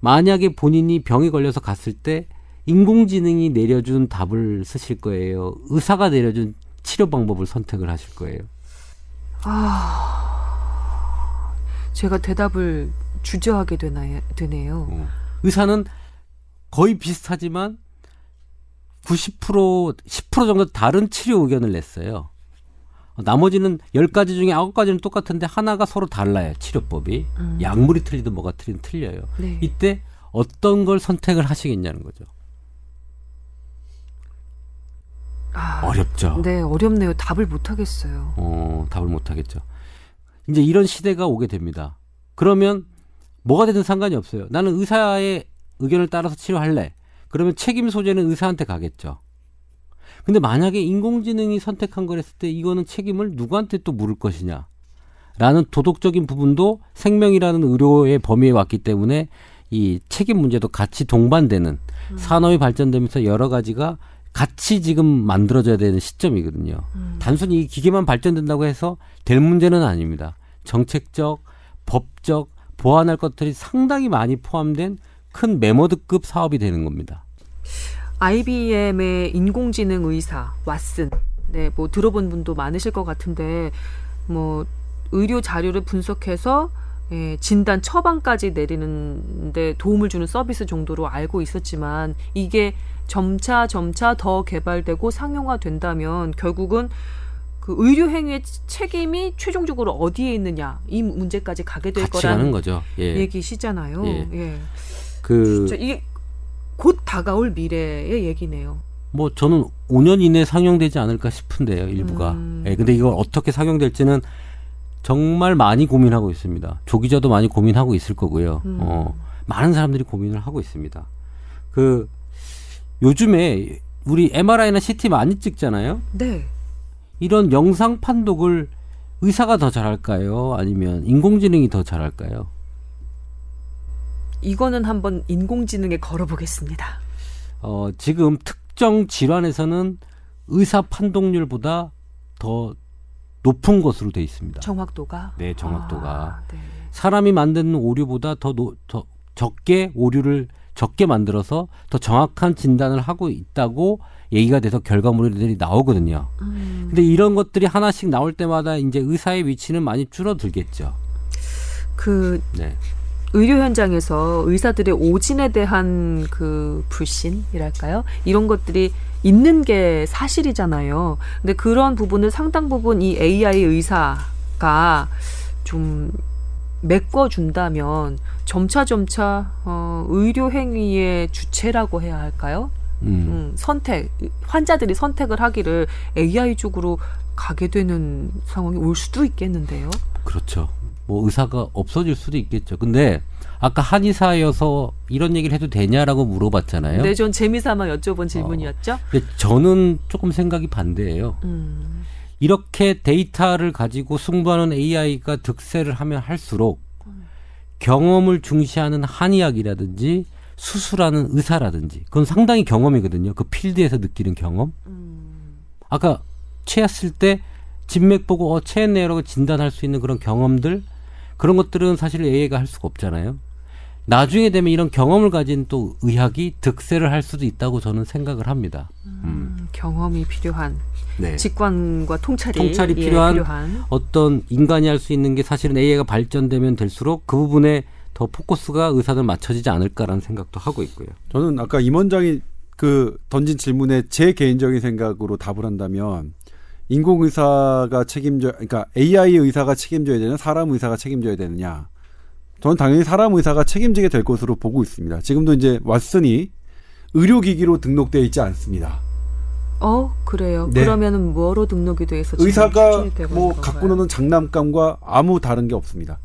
만약에 본인이 병이 걸려서 갔을 때 인공지능이 내려준 답을 쓰실 거예요. 의사가 내려준 치료 방법을 선택을 하실 거예요. 제가 대답을 주저하게 되나요, 되네요. 어. 의사는 거의 비슷하지만 90% 10% 정도 다른 치료 의견을 냈어요. 어, 나머지는 10가지 중에 9가지는 똑같은데 하나가 서로 달라요. 치료법이. 음. 약물이 틀리든 뭐가 틀리든 틀려요. 네. 이때 어떤 걸 선택을 하시겠냐는 거죠. 아, 어렵죠. 네, 어렵네요. 답을 못 하겠어요. 어, 답을 못 하겠죠. 이제 이런 시대가 오게 됩니다. 그러면 뭐가 되든 상관이 없어요. 나는 의사의 의견을 따라서 치료할래. 그러면 책임 소재는 의사한테 가겠죠. 근데 만약에 인공지능이 선택한 걸 했을 때 이거는 책임을 누구한테 또 물을 것이냐. 라는 도덕적인 부분도 생명이라는 의료의 범위에 왔기 때문에 이 책임 문제도 같이 동반되는 산업이 발전되면서 여러 가지가 같이 지금 만들어져야 되는 시점이거든요. 단순히 이 기계만 발전된다고 해서 될 문제는 아닙니다. 정책적, 법적, 보완할 것들이 상당히 많이 포함된 큰 메모드급 사업이 되는 겁니다. IBM의 인공지능 의사 왓슨. 네, 뭐 들어본 분도 많으실 것 같은데 뭐 의료 자료를 분석해서 예, 진단 처방까지 내리는데 도움을 주는 서비스 정도로 알고 있었지만 이게 점차 점차 더 개발되고 상용화된다면 결국은 그 의료 행위의 책임이 최종적으로 어디에 있느냐 이 문제까지 가게 될 거라는 거죠. 예. 얘기시잖아요. 예. 예. 그, 진짜 이게 곧 다가올 미래의 얘기네요. 뭐 저는 5년 이내에 상용되지 않을까 싶은데요, 일부가. 음. 예, 근데 이걸 어떻게 상용될지는 정말 많이 고민하고 있습니다. 조기자도 많이 고민하고 있을 거고요. 음. 어, 많은 사람들이 고민을 하고 있습니다. 그, 요즘에 우리 MRI나 CT 많이 찍잖아요? 네. 이런 영상 판독을 의사가 더 잘할까요? 아니면 인공지능이 더 잘할까요? 이거는 한번 인공지능에 걸어보겠습니다. 어, 지금 특정 질환에서는 의사 판독률보다 더 높은 것으로 돼 있습니다. 정확도가. 네, 정확도가. 아, 네. 사람이 만드는 오류보다 더, 노, 더 적게 오류를 적게 만들어서 더 정확한 진단을 하고 있다고 얘기가 돼서 결과물들이 나오거든요. 음, 근데 이런 것들이 하나씩 나올 때마다 이제 의사의 위치는 많이 줄어들겠죠. 그 네. 의료 현장에서 의사들의 오진에 대한 그 불신이랄까요? 이런 것들이 있는 게 사실이잖아요. 근데 그런 부분을 상당 부분 이 AI 의사가 좀 메꿔준다면 점차 점차 어, 의료 행위의 주체라고 해야 할까요? 음. 음, 선택 환자들이 선택을 하기를 AI 쪽으로 가게 되는 상황이 올 수도 있겠는데요. 그렇죠. 뭐 의사가 없어질 수도 있겠죠. 근데 아까 한의사여서 이런 얘기를 해도 되냐라고 물어봤잖아요. 네, 전 재미삼아 여쭤본 질문이었죠. 근데 저는 조금 생각이 반대예요. 음. 이렇게 데이터를 가지고 승부하는 AI가 득세를 하면 할수록 경험을 중시하는 한의학이라든지 수술하는 의사라든지 그건 상당히 경험이거든요. 그 필드에서 느끼는 경험. 음. 아까 체했을 때 진맥 보고 어 체했네요라고 진단할 수 있는 그런 경험들 그런 것들은 사실 AI가 할 수가 없잖아요. 나중에 되면 이런 경험을 가진 또 의학이 득세를 할 수도 있다고 저는 생각을 합니다. 음. 음, 경험이 필요한 네. 직관과 통찰이, 통찰이 예, 필요한 필요한. 어떤 인간이 할 수 있는 게 사실은 AI가 발전되면 될수록 그 부분에 더 포커스가 의사들 맞춰지지 않을까라는 생각도 하고 있고요. 저는 아까 임 원장이 그 던진 질문에 제 개인적인 생각으로 답을 한다면 인공 의사가 책임져, 그러니까 AI 의사가 책임져야 되는 사람 의사가 책임져야 되느냐. 저는 당연히 사람 의사가 책임지게 될 것으로 보고 있습니다. 지금도 이제 왓슨이 의료기기로 등록되어 있지 않습니다. 어, 그래요. 네. 그러면은 뭐로 등록이 돼 있어? 의사가 뭐 갖고? 노는 장난감과 아무 다른 게 없습니다.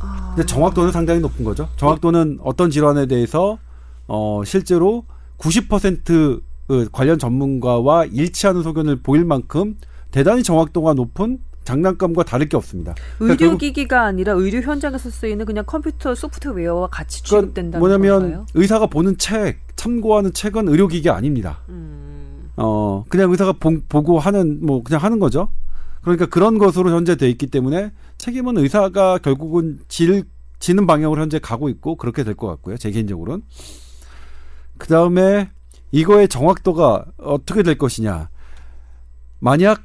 아, 근데 정확도는 상당히 높은 거죠. 정확도는 어떤 질환에 대해서 어 실제로 90% 그 관련 전문가와 일치하는 소견을 보일 만큼 대단히 정확도가 높은 장난감과 다를 게 없습니다. 그러니까 의료기기가 아니라 의료 현장에서 쓰이는 그냥 컴퓨터 소프트웨어와 같이 그건 취급된다는 뭐냐면 건가요? 의사가 보는 책, 참고하는 책은 의료기기 아닙니다. 음, 어 그냥 의사가 보, 보고 하는 뭐 그냥 하는 거죠. 그러니까 그런 것으로 현재 돼 있기 때문에 책임은 의사가 결국은 질 지는 방향으로 현재 가고 있고 그렇게 될 것 같고요. 제 개인적으로는 그 다음에 이거의 정확도가 어떻게 될 것이냐. 만약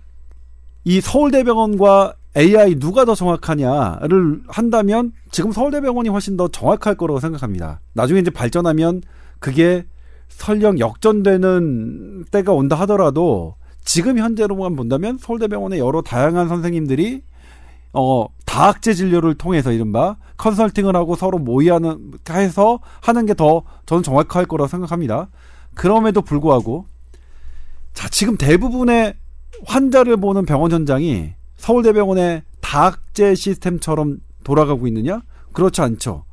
이 서울대병원과 AI 누가 더 정확하냐를 한다면 지금 서울대병원이 훨씬 더 정확할 거라고 생각합니다. 나중에 이제 발전하면 그게 설령 역전되는 때가 온다 하더라도 지금 현재로만 본다면 서울대병원의 여러 다양한 선생님들이 어 다학제 진료를 통해서 이른바 컨설팅을 하고 서로 모의하는 해서 하는 게 더 저는 정확할 거라고 생각합니다. 그럼에도 불구하고 자 지금 대부분의 환자를 보는 병원 현장이 서울대병원의 다학제 시스템처럼 돌아가고 있느냐? 그렇지 않죠.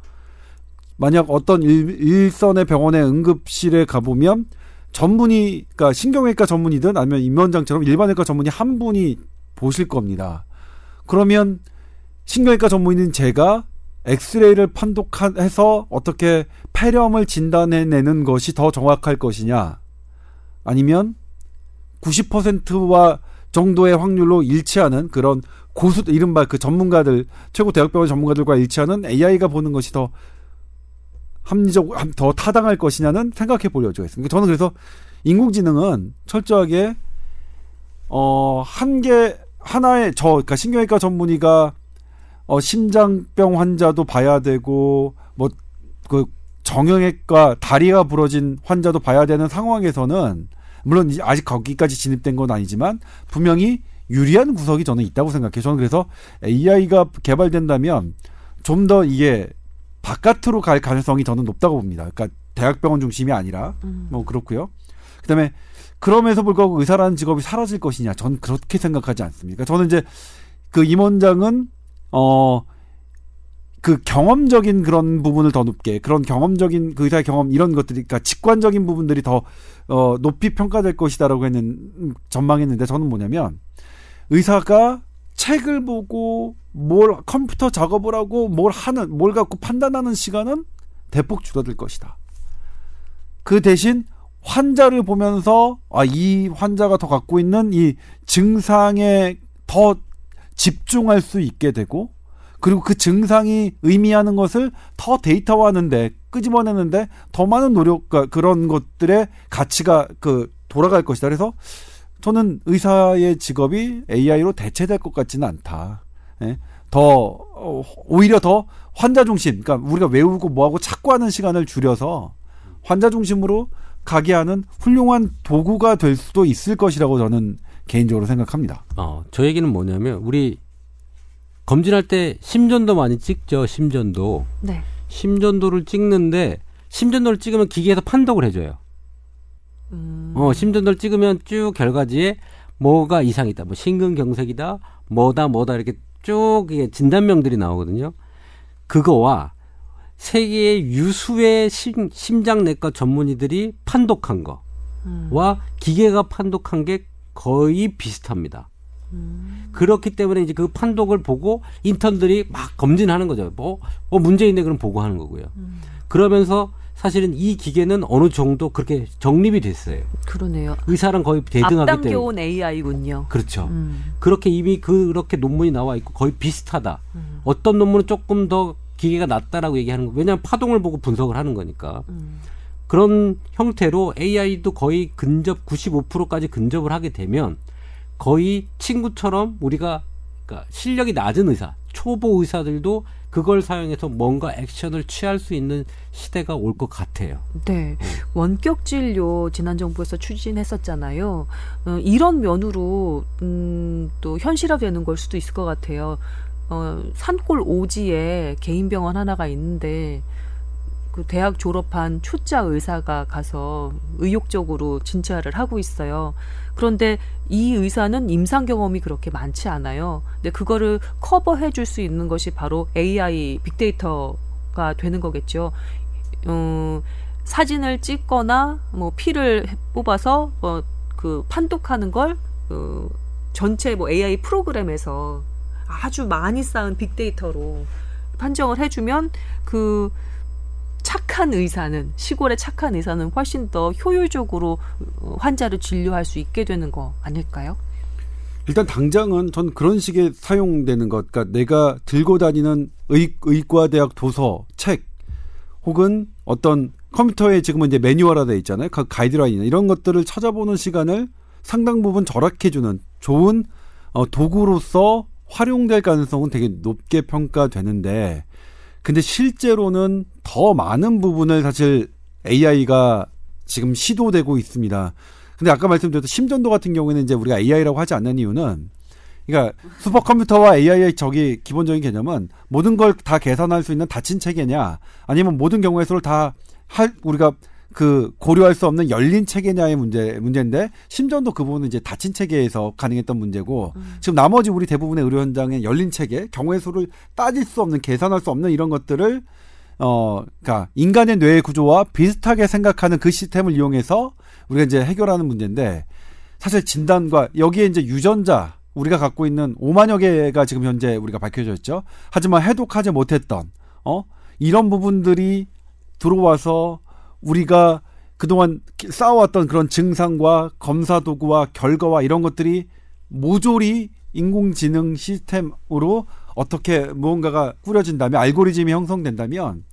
만약 어떤 일, 일선의 병원의 응급실에 가보면 전문의, 그러니까 신경외과 전문의든 아니면 임원장처럼 일반외과 전문의 한 분이 보실 겁니다. 그러면 신경외과 전문의는 제가 엑스레이를 판독해서 어떻게 폐렴을 진단해내는 것이 더 정확할 것이냐? 아니면 90%와 정도의 확률로 일치하는 그런 고수, 이른바 그 전문가들, 최고 대학병원 전문가들과 일치하는 AI가 보는 것이 더 합리적, 함- 더 타당할 것이냐는 생각해 보려고 했습니다. 저는 그래서 인공지능은 철저하게, 어, 한 개, 하나의, 저, 그러니까 신경외과 전문의가, 어, 심장병 환자도 봐야 되고, 뭐, 그, 정형외과 다리가 부러진 환자도 봐야 되는 상황에서는, 물론 이제 아직 거기까지 진입된 건 아니지만, 분명히 유리한 구석이 저는 있다고 생각해요. 저는 그래서 AI가 개발된다면, 좀 더 이게 바깥으로 갈 가능성이 저는 높다고 봅니다. 그러니까 대학병원 중심이 아니라 음. 뭐 그렇고요. 그다음에 그럼에도 불구하고 의사라는 직업이 사라질 것이냐? 전 그렇게 생각하지 않습니다. 저는 이제 그 임원장은 어. 그 경험적인 그런 부분을 더 높게 그런 경험적인 그 의사의 경험 이런 것들이 그러니까 직관적인 부분들이 더 어, 높이 평가될 것이다라고 했는 음, 전망했는데 저는 뭐냐면 의사가 책을 보고 뭘 컴퓨터 작업을 하고 뭘 하는 뭘 갖고 판단하는 시간은 대폭 줄어들 것이다. 그 대신 환자를 보면서 아 이 환자가 더 갖고 있는 이 증상에 더 집중할 수 있게 되고 그리고 그 증상이 의미하는 것을 더 데이터화하는데 끄집어내는데 더 많은 노력과 그런 것들의 가치가 그 돌아갈 것이다. 그래서 저는 의사의 직업이 AI로 대체될 것 같지는 않다. 예? 더 어, 오히려 더 환자 중심, 그러니까 우리가 외우고 뭐하고 찾고 하는 시간을 줄여서 환자 중심으로 가게 하는 훌륭한 도구가 될 수도 있을 것이라고 저는 개인적으로 생각합니다. 어, 저 얘기는 뭐냐면 우리 검진할 때 심전도 많이 찍죠. 심전도. 네. 심전도를 찍는데 심전도를 찍으면 기계에서 판독을 해줘요. 음. 어, 심전도를 찍으면 쭉 결과지에 뭐가 이상이 있다. 뭐 심근경색이다. 뭐다 뭐다 이렇게 쭉 이게 진단명들이 나오거든요. 그거와 세계의 유수의 심, 심장내과 전문의들이 판독한 거와 음. 기계가 판독한 게 거의 비슷합니다. 음. 그렇기 때문에 이제 그 판독을 보고 인턴들이 막 검진하는 거죠. 뭐, 뭐 문제 있네 그럼 보고하는 거고요. 음. 그러면서 사실은 이 기계는 어느 정도 그렇게 정립이 됐어요. 그러네요. 의사랑 거의 대등하기 때문에. 앞당겨온 AI군요. 그렇죠. 음. 그렇게 이미 그렇게 논문이 나와 있고 거의 비슷하다. 음. 어떤 논문은 조금 더 기계가 낫다라고 얘기하는 거. 왜냐하면 파동을 보고 분석을 하는 거니까. 음. 그런 형태로 AI도 거의 근접 95%까지 근접을 하게 되면 거의 친구처럼 우리가 그러니까 실력이 낮은 의사, 초보 의사들도 그걸 사용해서 뭔가 액션을 취할 수 있는 시대가 올 것 같아요. 네. 원격 진료 지난 정부에서 추진했었잖아요. 어, 이런 면으로 음, 또 현실화되는 걸 수도 있을 것 같아요. 어, 산골 오지에 개인 병원 하나가 있는데 그 대학 졸업한 초짜 의사가 가서 의욕적으로 진찰을 하고 있어요. 그런데 이 의사는 임상 경험이 그렇게 많지 않아요. 근데 그거를 커버해 줄 수 있는 것이 바로 AI 빅데이터가 되는 거겠죠. 어, 사진을 찍거나 뭐 피를 뽑아서 뭐 그 판독하는 걸 어, 전체 뭐 AI 프로그램에서 아주 많이 쌓은 빅데이터로 판정을 해주면 그 착한 의사는 시골의 착한 의사는 훨씬 더 효율적으로 어, 환자를 진료할 수 있게 되는 거 아닐까요? 일단 당장은 전 그런 식의 사용되는 것, 그러니까 내가 들고 다니는 의, 의과대학 도서, 책, 혹은 어떤 컴퓨터에 지금은 이제 매뉴얼화 돼 있잖아요. 그 가이드라인이나 이런 것들을 찾아보는 시간을 상당 부분 절약해주는 좋은 어, 도구로서 활용될 가능성은 되게 높게 평가되는데, 근데 실제로는 더 많은 부분을 사실 AI가 지금 시도되고 있습니다. 근데 아까 말씀드렸던 심전도 같은 경우에는 이제 우리가 AI라고 하지 않는 이유는 그러니까 슈퍼컴퓨터와 AI의 저기 기본적인 개념은 모든 걸 다 계산할 수 있는 닫힌 체계냐 아니면 모든 경우에서를 다 할 우리가 그 고려할 수 없는 열린 체계냐의 문제 문제인데 심전도 그 부분은 이제 닫힌 체계에서 가능했던 문제고 지금 나머지 우리 대부분의 의료 현장의 열린 체계 경우의 수를 따질 수 없는 계산할 수 없는 이런 것들을 어 그러니까 인간의 뇌의 구조와 비슷하게 생각하는 그 시스템을 이용해서 우리가 이제 해결하는 문제인데 사실 진단과 여기에 이제 유전자 우리가 갖고 있는 5만여 개가 지금 현재 우리가 밝혀져 있죠. 하지만 해독하지 못했던 어 이런 부분들이 들어와서 우리가 그동안 쌓아왔던 그런 증상과 검사 도구와 결과와 이런 것들이 모조리 인공지능 시스템으로 어떻게 무언가가 꾸려진다면 알고리즘이 형성된다면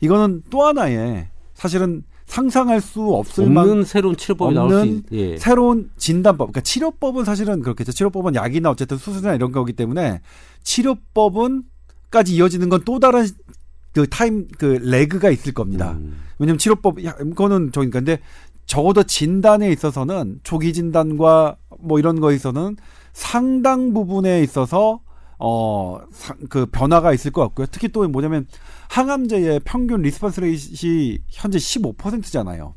이거는 또 하나의 사실은 상상할 수 없을 만 없는 새로운 치료법이 나올 수 없는 있, 예. 새로운 진단법, 그러니까 치료법은 사실은 그렇겠죠. 치료법은 약이나 어쨌든 수술이나 이런 거기 때문에 치료법은까지 이어지는 건 또 다른 그 time 그 lag가 있을 겁니다. 음. 왜냐면 치료법, 야, 그거는 저기 근데 적어도 진단에 있어서는 초기 진단과 뭐 이런 거에 있어서는 상당 부분에 있어서 어, 상- 그 변화가 있을 것 같고요. 특히 또 뭐냐면 항암제의 평균 response rate이 현재 15%잖아요.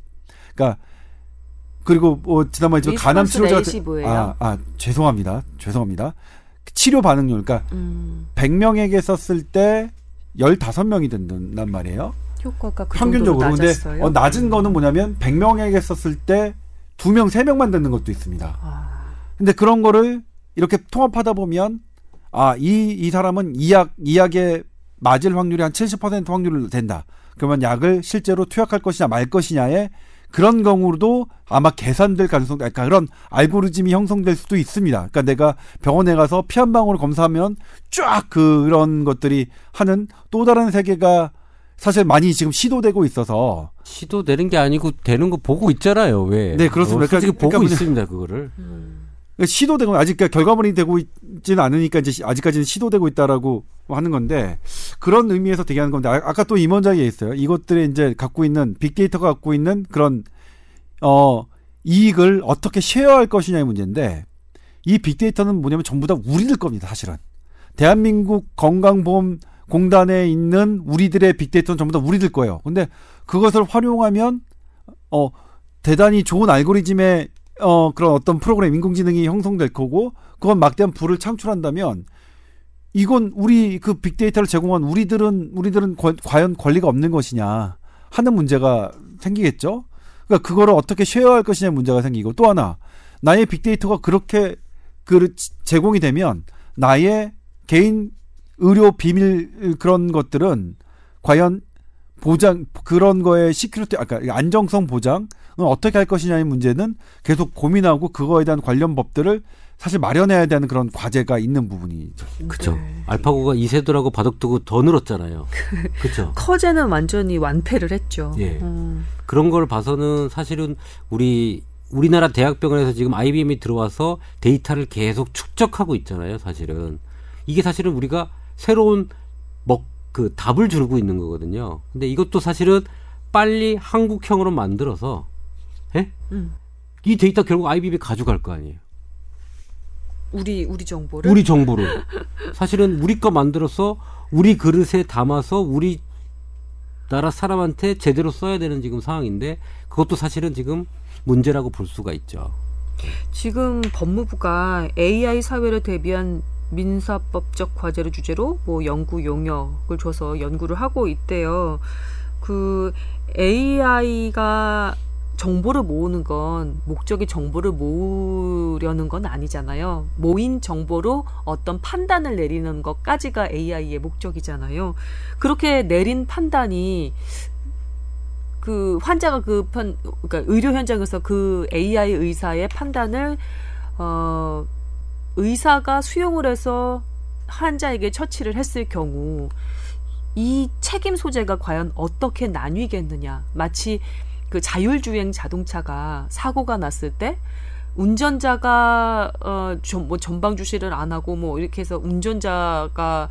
그러니까 그리고 뭐 지난번에 저 간암 치료자? 아, 아, 죄송합니다. 죄송합니다. 치료 반응률 그러니까 음, 100명에게 썼을 때 15명이 된단 말이에요. 효과가 그 평균적으로 근데. 어, 낮은 거는 뭐냐면 100명에게 썼을 때 2명, 3명만 듣는 것도 있습니다. 아, 근데 그런 거를 이렇게 통합하다 보면 아, 이, 이 사람은 이 약, 이 약에 맞을 확률이 한70% 확률로 된다. 그러면 약을 실제로 투약할 것이냐 말 것이냐에 그런 경우로도 아마 계산될 가능성, 그러니까 그런 알고리즘이 형성될 수도 있습니다. 그러니까 내가 병원에 가서 피 한 방울을 검사하면 쫙 그런 것들이 하는 또 다른 세계가 사실 많이 지금 시도되고 있어서 시도되는 게 아니고 되는 거 보고 있잖아요. 왜? 네, 그렇습니다. 어, 솔직히 그러니까- 보고 그러니까 있습니다. 그거를. 음, 시도되고 아직 그러니까 결과물이 되고 있지는 않으니까 이제 시- 아직까지는 시도되고 있다라고 하는 건데 그런 의미에서 되게 하는 건데 아, 아까 또 임원장이 있어요. 이것들이 이제 갖고 있는 빅데이터가 갖고 있는 그런 어 이익을 어떻게 쉐어할 것이냐의 문제인데 이 빅데이터는 뭐냐면 전부 다 우리들 겁니다. 사실은 대한민국 건강보험 공단에 있는 우리들의 빅데이터는 전부 다 우리들 거예요. 근데 그것을 활용하면 어 대단히 좋은 알고리즘의 어 그런 어떤 프로그램 인공지능이 형성될 거고 그건 막대한 부를 창출한다면 이건 우리 그 빅데이터를 제공한 우리들은 우리들은 과, 과연 권리가 없는 것이냐 하는 문제가 생기겠죠. 그러니까 그거를 어떻게 share할 것이냐 문제가 생기고 또 하나 나의 빅데이터가 그렇게 그 제공이 되면 나의 개인 의료 비밀 그런 것들은 과연 보장 그런 거에 security 아까 안정성 보장은 어떻게 할 것이냐의 문제는 계속 고민하고 그거에 대한 관련 법들을 사실 마련해야 되는 그런 과제가 있는 부분이 그죠. 네. 알파고가 이세돌하고 바둑두고 더 늘었잖아요. 그죠. 커제는 완전히 완패를 했죠. 예. 음. 그런 걸 봐서는 사실은 우리 우리나라 대학병원에서 지금 IBM이 들어와서 데이터를 계속 축적하고 있잖아요. 사실은 이게 사실은 우리가 새로운 먹 그 답을 주고 있는 거거든요. 근데 이것도 사실은 빨리 한국형으로 만들어서 예? 음. 이 데이터 결국 IBM이 가져갈 거 아니에요. 우리 우리 정보를 우리 정보를 사실은 우리 거 만들어서 우리 그릇에 담아서 우리 나라 사람한테 제대로 써야 되는 지금 상황인데 그것도 사실은 지금 문제라고 볼 수가 있죠. 지금 법무부가 AI 사회를 대비한 민사법적 과제를 주제로 뭐 연구 용역을 줘서 연구를 하고 있대요. 그 AI가 정보를 모으는 건 목적이 정보를 모으려는 건 아니잖아요. 모인 정보로 어떤 판단을 내리는 것까지가 AI의 목적이잖아요. 그렇게 내린 판단이 그 환자가 그 편, 그러니까 의료 현장에서 그 AI 의사의 판단을 어 의사가 수용을 해서 환자에게 처치를 했을 경우 이 책임 소재가 과연 어떻게 나뉘겠느냐. 마치 그 자율주행 자동차가 사고가 났을 때 운전자가 어뭐 전방 주시를 안 하고 뭐 이렇게 해서 운전자가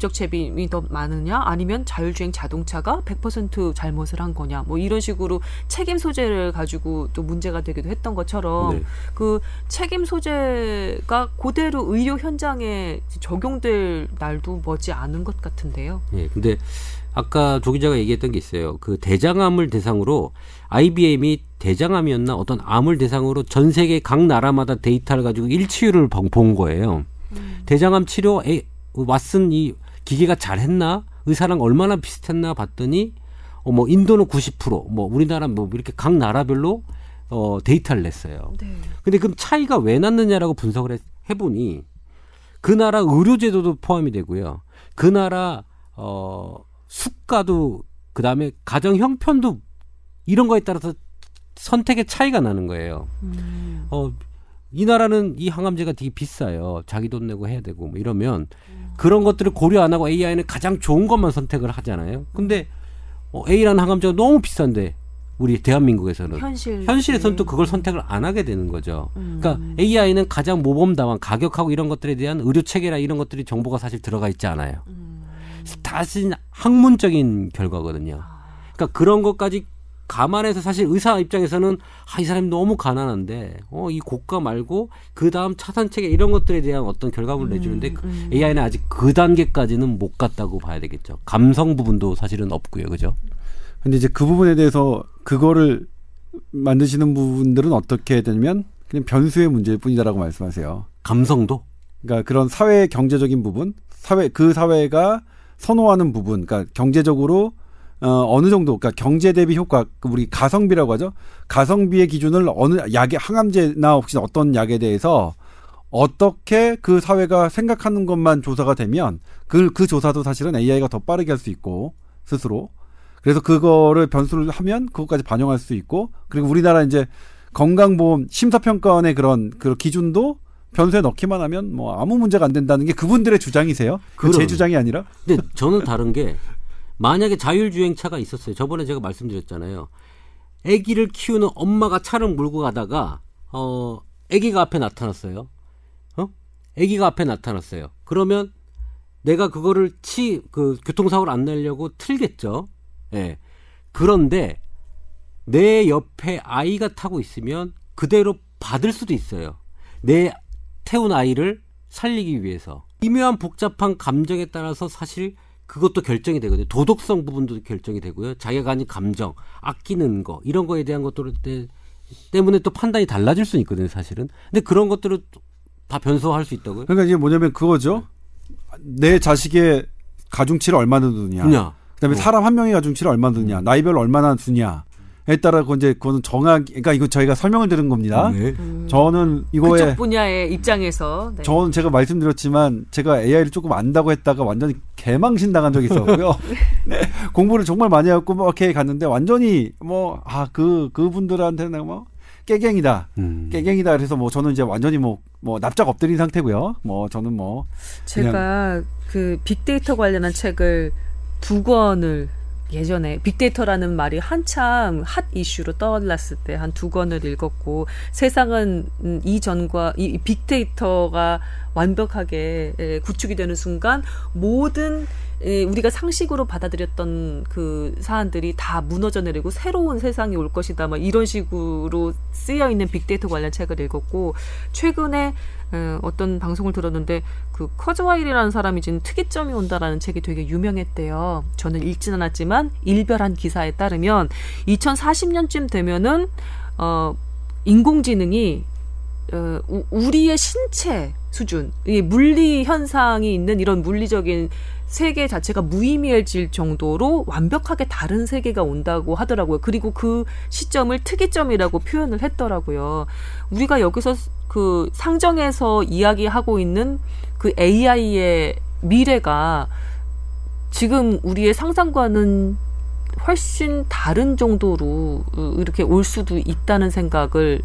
법적 책임이 더 많으냐 아니면 자율주행 자동차가 100% 잘못을 한 거냐 뭐 이런 식으로 책임 소재를 가지고 또 문제가 되기도 했던 것처럼 네. 그 책임 소재가 그대로 의료 현장에 적용될 날도 머지 않은 것 같은데요. 예. 근데 아까 조 기자가 얘기했던 게 있어요. 그 대장암을 대상으로 IBM이 대장암이었나 어떤 암을 대상으로 전 세계 각 나라마다 데이터를 가지고 일치율을 본- 본 거예요. 대장암 치료 에 왓슨 이 기계가 잘했나 의사랑 얼마나 비슷했나 봤더니 어 뭐 인도는 90%뭐 우리나라 뭐 이렇게 각 나라별로 어 데이터를 냈어요. 네. 근데 그럼 차이가 왜 났느냐라고 분석을 해, 해보니 그 나라 의료제도도 포함이 되고요. 그 나라 어 수가도 그 다음에 가정 형편도 이런 거에 따라서 선택의 차이가 나는 거예요. 음. 어, 이 나라는 이 항암제가 되게 비싸요. 자기 돈 내고 해야 되고 뭐 이러면 그런 것들을 고려 안 하고 AI는 가장 좋은 것만 선택을 하잖아요. 근데 어, A라는 항암제가 너무 비싼데 우리 대한민국에서는 현실 현실에서는 또 그걸 선택을 안 하게 되는 거죠. 음. 그러니까 AI는 가장 모범당한 가격하고 이런 것들에 대한 의료 체계나 이런 것들이 정보가 사실 들어가 있지 않아요. 음. 다시 학문적인 결과거든요. 그러니까 그런 것까지 감안해서 사실 의사 입장에서는 아, 이 사람이 너무 가난한데 어, 이 고가 말고 그 다음 차선 체계 이런 것들에 대한 어떤 결과물을 내주는데 그 음. AI는 아직 그 단계까지는 못 갔다고 봐야 되겠죠. 감성 부분도 사실은 없고요, 그죠? 근데 이제 그 부분에 대해서 그거를 만드시는 부분들은 어떻게 되냐면 그냥 변수의 문제일 뿐이다라고 말씀하세요. 감성도 그러니까 그런 사회 경제적인 부분, 사회 그 사회가 선호하는 부분, 그러니까 경제적으로 어, 어느 정도, 그러니까 경제 대비 효과, 그 우리 가성비라고 하죠. 가성비의 기준을 어느 약의 항암제나 혹시 어떤 약에 대해서 어떻게 그 사회가 생각하는 것만 조사가 되면 그, 그 조사도 사실은 AI가 더 빠르게 할 수 있고 스스로. 그래서 그거를 변수를 하면 그것까지 반영할 수 있고 그리고 우리나라 이제 건강보험 심사평가원의 그런 그 기준도 변수에 넣기만 하면 뭐 아무 문제가 안 된다는 게 그분들의 주장이세요. 그제 그럼. 주장이 아니라. 근데 저는 다른 게 만약에 자율주행차가 있었어요. 저번에 제가 말씀드렸잖아요. 아기를 키우는 엄마가 차를 몰고 가다가 어 아기가 앞에 나타났어요. 어? 아기가 앞에 나타났어요. 그러면 내가 그거를 치 그 교통사고를 안 내려고 틀겠죠. 예. 그런데 내 옆에 아이가 타고 있으면 그대로 받을 수도 있어요. 내 태운 아이를 살리기 위해서. 미묘한 복잡한 감정에 따라서 사실 그것도 결정이 되거든요. 도덕성 부분도 결정이 되고요. 자기가 가진 감정, 아끼는 거, 이런 거에 대한 것들 때, 때문에 또 판단이 달라질 수 있거든요, 사실은. 근데 그런 것들을 다 변수화할 수 있다고요? 그러니까 이게 뭐냐면 그거죠. 내 자식의 가중치를 얼마나 두느냐. 그냥 그다음에 어. 사람 한 명의 가중치를 얼마나 두느냐. 나이별로 얼마나 두냐 에 따라 그 이제 그거는 정확 그러니까 이거 저희가 설명을 드린 겁니다. 네. 음, 저는 이거에 그쪽 분야의 입장에서 네. 저는 제가 말씀드렸지만 제가 AI를 조금 안다고 했다가 완전히 개망신 당한 적이 있었고요. 네. 공부를 정말 많이 하고 뭐 이렇게 갔는데 완전히 뭐 아 그 그분들한테 는 뭐 깨갱이다. 음. 깨갱이다 그래서 뭐 저는 이제 완전히 뭐 뭐 납작 엎드린 상태고요. 뭐 저는 뭐 제가 그 빅데이터 관련한 책을 두 권을 예전에 빅데이터라는 말이 한참 핫 이슈로 떠올랐을 때 한 두 권을 읽었고 세상은 음, 이전과 이 빅데이터가 완벽하게 에, 구축이 되는 순간 모든 에, 우리가 상식으로 받아들였던 그 사안들이 다 무너져 내리고 새로운 세상이 올 것이다. 막 이런 식으로 쓰여 있는 빅데이터 관련 책을 읽었고 최근에 에, 어떤 방송을 들었는데 그 커즈와일이라는 사람이 지금 특이점이 온다라는 책이 되게 유명했대요. 저는 읽진 않았지만 일별한 기사에 따르면 2040년쯤 되면은 어 인공지능이 어, 우- 우리의 신체 수준, 이 물리 현상이 있는 이런 물리적인 세계 자체가 무의미해질 정도로 완벽하게 다른 세계가 온다고 하더라고요. 그리고 그 시점을 특이점이라고 표현을 했더라고요. 우리가 여기서 그 상정에서 이야기하고 있는 그 AI의 미래가 지금 우리의 상상과는 훨씬 다른 정도로 어, 이렇게 올 수도 있다는 생각을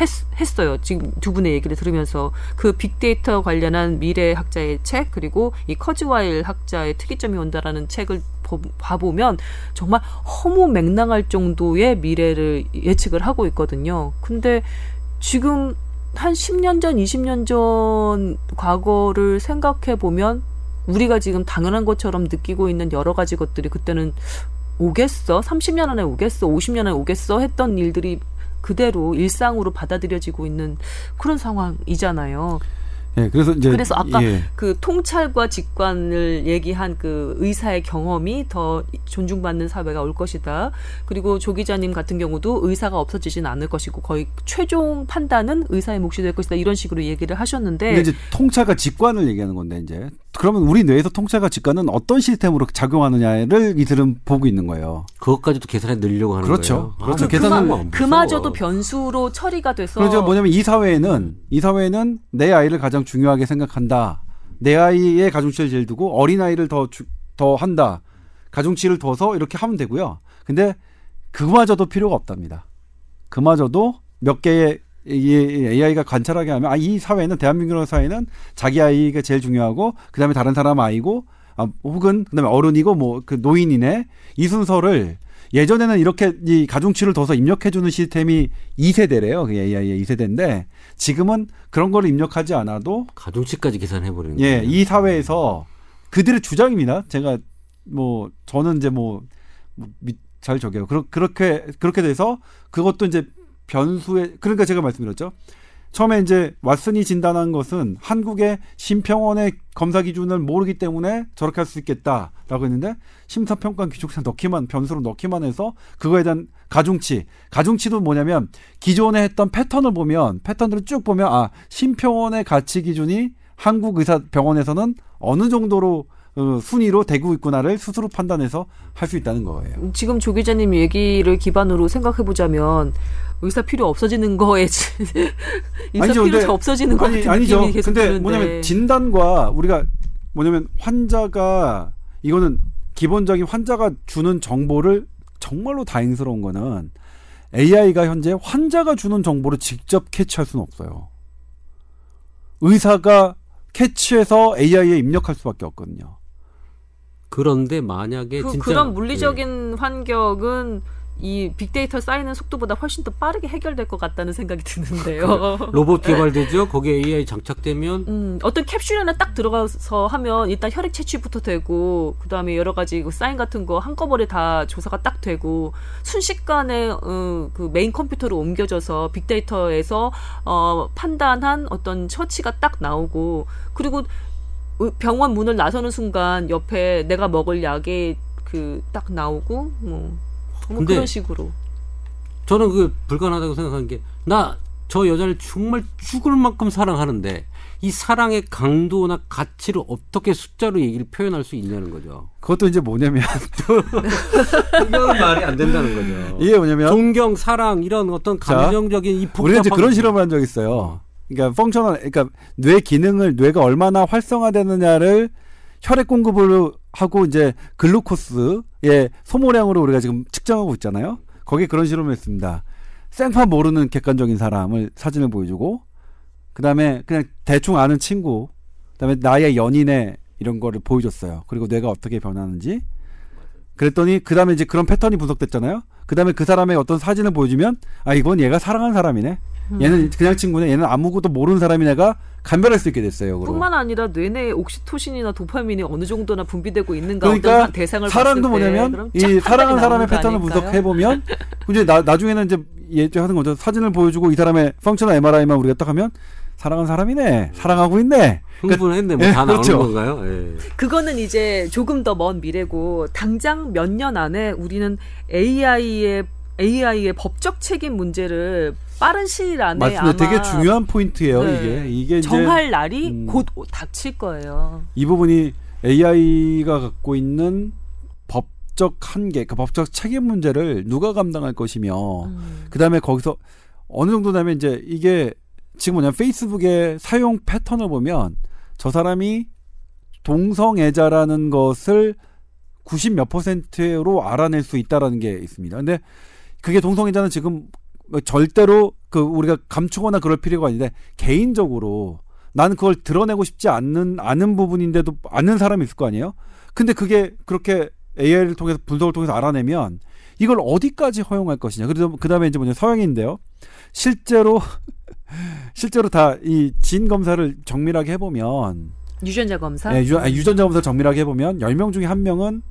했, 어요 지금 두 분의 얘기를 들으면서 그 빅데이터 관련한 미래 학자의 책 그리고 이 커즈와일 학자의 특이점이 온다라는 책을 보- 봐보면 정말 허무맹랑할 정도의 미래를 예측을 하고 있거든요. 근데 지금 한 10년 전, 20년 전 과거를 생각해 보면 우리가 지금 당연한 것처럼 느끼고 있는 여러 가지 것들이 그때는 오겠어? 30년 안에 오겠어? 50년 안에 오겠어? 했던 일들이 그대로 일상으로 받아들여지고 있는 그런 상황이잖아요. 예, 그래서 이제 그래서 아까 예. 그 통찰과 직관을 얘기한 그 의사의 경험이 더 존중받는 사회가 올 것이다. 그리고 조 기자님 같은 경우도 의사가 없어지진 않을 것이고 거의 최종 판단은 의사의 몫이 될 것이다. 이런 식으로 얘기를 하셨는데 이제 통찰과 직관을 얘기하는 건데 이제 그러면 우리 뇌에서 통찰과 직관은 어떤 시스템으로 작용하느냐를 이들은 보고 있는 거예요. 그것까지도 계산해 넣으려고 하는 그렇죠. 거예요. 그렇죠. 아, 계산은 그거 뭐. 그마저도 변수로 처리가 돼서 그래서 뭐냐면 이 사회는 이 사회는 내 아이를 가장 중요하게 생각한다. 내 아이의 가중치를 제일 두고 어린 아이를 더더 한다. 가중치를 둬서 이렇게 하면 되고요. 근데 그마저도 필요가 없답니다. 그마저도 몇 개의 이 AI가 관찰하게 하면 아 이 사회는 대한민국 사회는 자기 아이가 제일 중요하고 그다음에 다른 사람 아이고 아, 혹은 그다음에 어른이고 뭐 그 노인이네 이 순서를 예전에는 이렇게 이 가중치를 둬서 입력해주는 시스템이 2세대래요. 그 AI의 2세대인데 지금은 그런 거를 입력하지 않아도 가중치까지 계산해 버리는 예, 거예요. 이 사회에서 그들의 주장입니다. 제가 뭐 저는 이제 뭐 잘 저게요. 그러, 그렇게 그렇게 돼서 그것도 이제 변수에 그러니까 제가 말씀드렸죠. 처음에 이제 왓슨이 진단한 것은 한국의 심평원의 검사 기준을 모르기 때문에 저렇게 할 수 있겠다라고 했는데 심사평가 기준상 넣기만 변수로 넣기만 해서 그거에 대한 가중치 가중치도 뭐냐면 기존에 했던 패턴을 보면 패턴들을 쭉 보면 아 심평원의 가치 기준이 한국 의사 병원에서는 어느 정도로 어, 순위로 되고 있구나를 스스로 판단해서 할 수 있다는 거예요. 지금 조 기자님 얘기를 기반으로 생각해 보자면 의사 필요 없어지는 거에 지- 의사 아니죠, 필요 없어지는 것 아니 아니죠. 계속 근데 드는데 뭐냐면 진단과 우리가 뭐냐면 환자가 이거는 기본적인 환자가 주는 정보를 정말로 다행스러운 거는 AI가 현재 환자가 주는 정보를 직접 캐치할 수는 없어요. 의사가 캐치해서 AI에 입력할 수밖에 없거든요. 그런데 만약에 그, 진짜 그런 물리적인 환경은 이 빅데이터 쌓이는 속도보다 훨씬 더 빠르게 해결될 것 같다는 생각이 드는데요. 예, 로봇 개발되죠. 거기에 AI 장착되면 음, 어떤 캡슐 안에 딱 들어가서 하면 일단 혈액 채취부터 되고 그다음에 여러 가지 그 사인 같은 거 한꺼번에 다 조사가 딱 되고 순식간에 어, 그 메인 컴퓨터로 옮겨져서 빅데이터에서 어, 판단한 어떤 처치가 딱 나오고 그리고 의- 병원 문을 나서는 순간 옆에 내가 먹을 약이 그 딱 나오고 뭐, 뭐 근데 그런 식으로 저는 그 불가능하다고 생각하는 게 나 저 여자를 정말 죽을 만큼 사랑하는데 이 사랑의 강도나 가치를 어떻게 숫자로 얘기를 표현할 수 있냐는 거죠. 그것도 이제 뭐냐면 이건 말이 안 된다는 거죠. 이게 뭐냐면 존경, 사랑 이런 어떤 자, 감정적인 이 우리가 이제 복잡한 그런 실험을 한 적이 있어요. 그러니까 펑셔널, 그러니까 뇌 기능을 뇌가 얼마나 활성화되느냐를 혈액 공급을 하고 이제 글루코스의 소모량으로 우리가 지금 측정하고 있잖아요. 거기에 그런 실험을 했습니다. 생판 모르는 객관적인 사람을 사진을 보여주고, 그 다음에 그냥 대충 아는 친구, 그 다음에 나의 연인의 이런 거를 보여줬어요. 그리고 뇌가 어떻게 변하는지. 그랬더니 그 다음에 이제 그런 패턴이 분석됐잖아요. 그 다음에 그 사람의 어떤 사진을 보여주면 아 이건 얘가 사랑하는 사람이네. 얘는 그냥 친구네. 얘는 아무것도 모르는 사람이 내가 감별할 수 있게 됐어요. 그로. 뿐만 아니라 뇌내에 옥시토신이나 도파민이 어느 정도나 분비되고 있는가 그러니까 어떤 대상을 때 뭐냐면 그럼 이 판단이 사람의 패턴을? 분석해 보면 이제 나, 나중에는 이제 예하는 거죠. 사진을 보여주고 이 사람의 펑셔널 MRI만 우리가 딱 하면 사랑하는 사람이네. 사랑하고 있네. 흥분했네. 뭐 예, 다 나오는 그렇죠. 건가요? 예. 그거는 이제 조금 더 먼 미래고 당장 몇 년 안에 우리는 AI의 AI의 법적 책임 문제를 빠른 시일 안에 맞습니다. 아마 되게 중요한 포인트예요. 네, 이게 이게 이제 정할 날이 음. 곧 닥칠 거예요. 이 부분이 AI가 갖고 있는 법적 한계, 그 법적 책임 문제를 누가 감당할 것이며, 음. 그 다음에 거기서 어느 정도 되면 이제 이게 지금 뭐냐면 페이스북의 사용 패턴을 보면 저 사람이 동성애자라는 것을 90 몇 퍼센트로 알아낼 수 있다라는 게 있습니다. 근데 그게 동성애자는 지금 뭐 절대로 그 우리가 감추거나 그럴 필요가 아닌데 개인적으로 나는 그걸 드러내고 싶지 않는 아는 부분인데도 아는 사람이 있을 거 아니에요. 근데 그게 그렇게 AI를 통해서 분석을 통해서 알아내면 이걸 어디까지 허용할 것이냐. 그래서 그다음에 이제 뭐냐 서양인데요. 실제로 실제로 다이진 검사를 정밀하게 해보면 유전자 검사. 예, 유, 아니, 유전자 검사 정밀하게 해보면 10명 중에 한 명은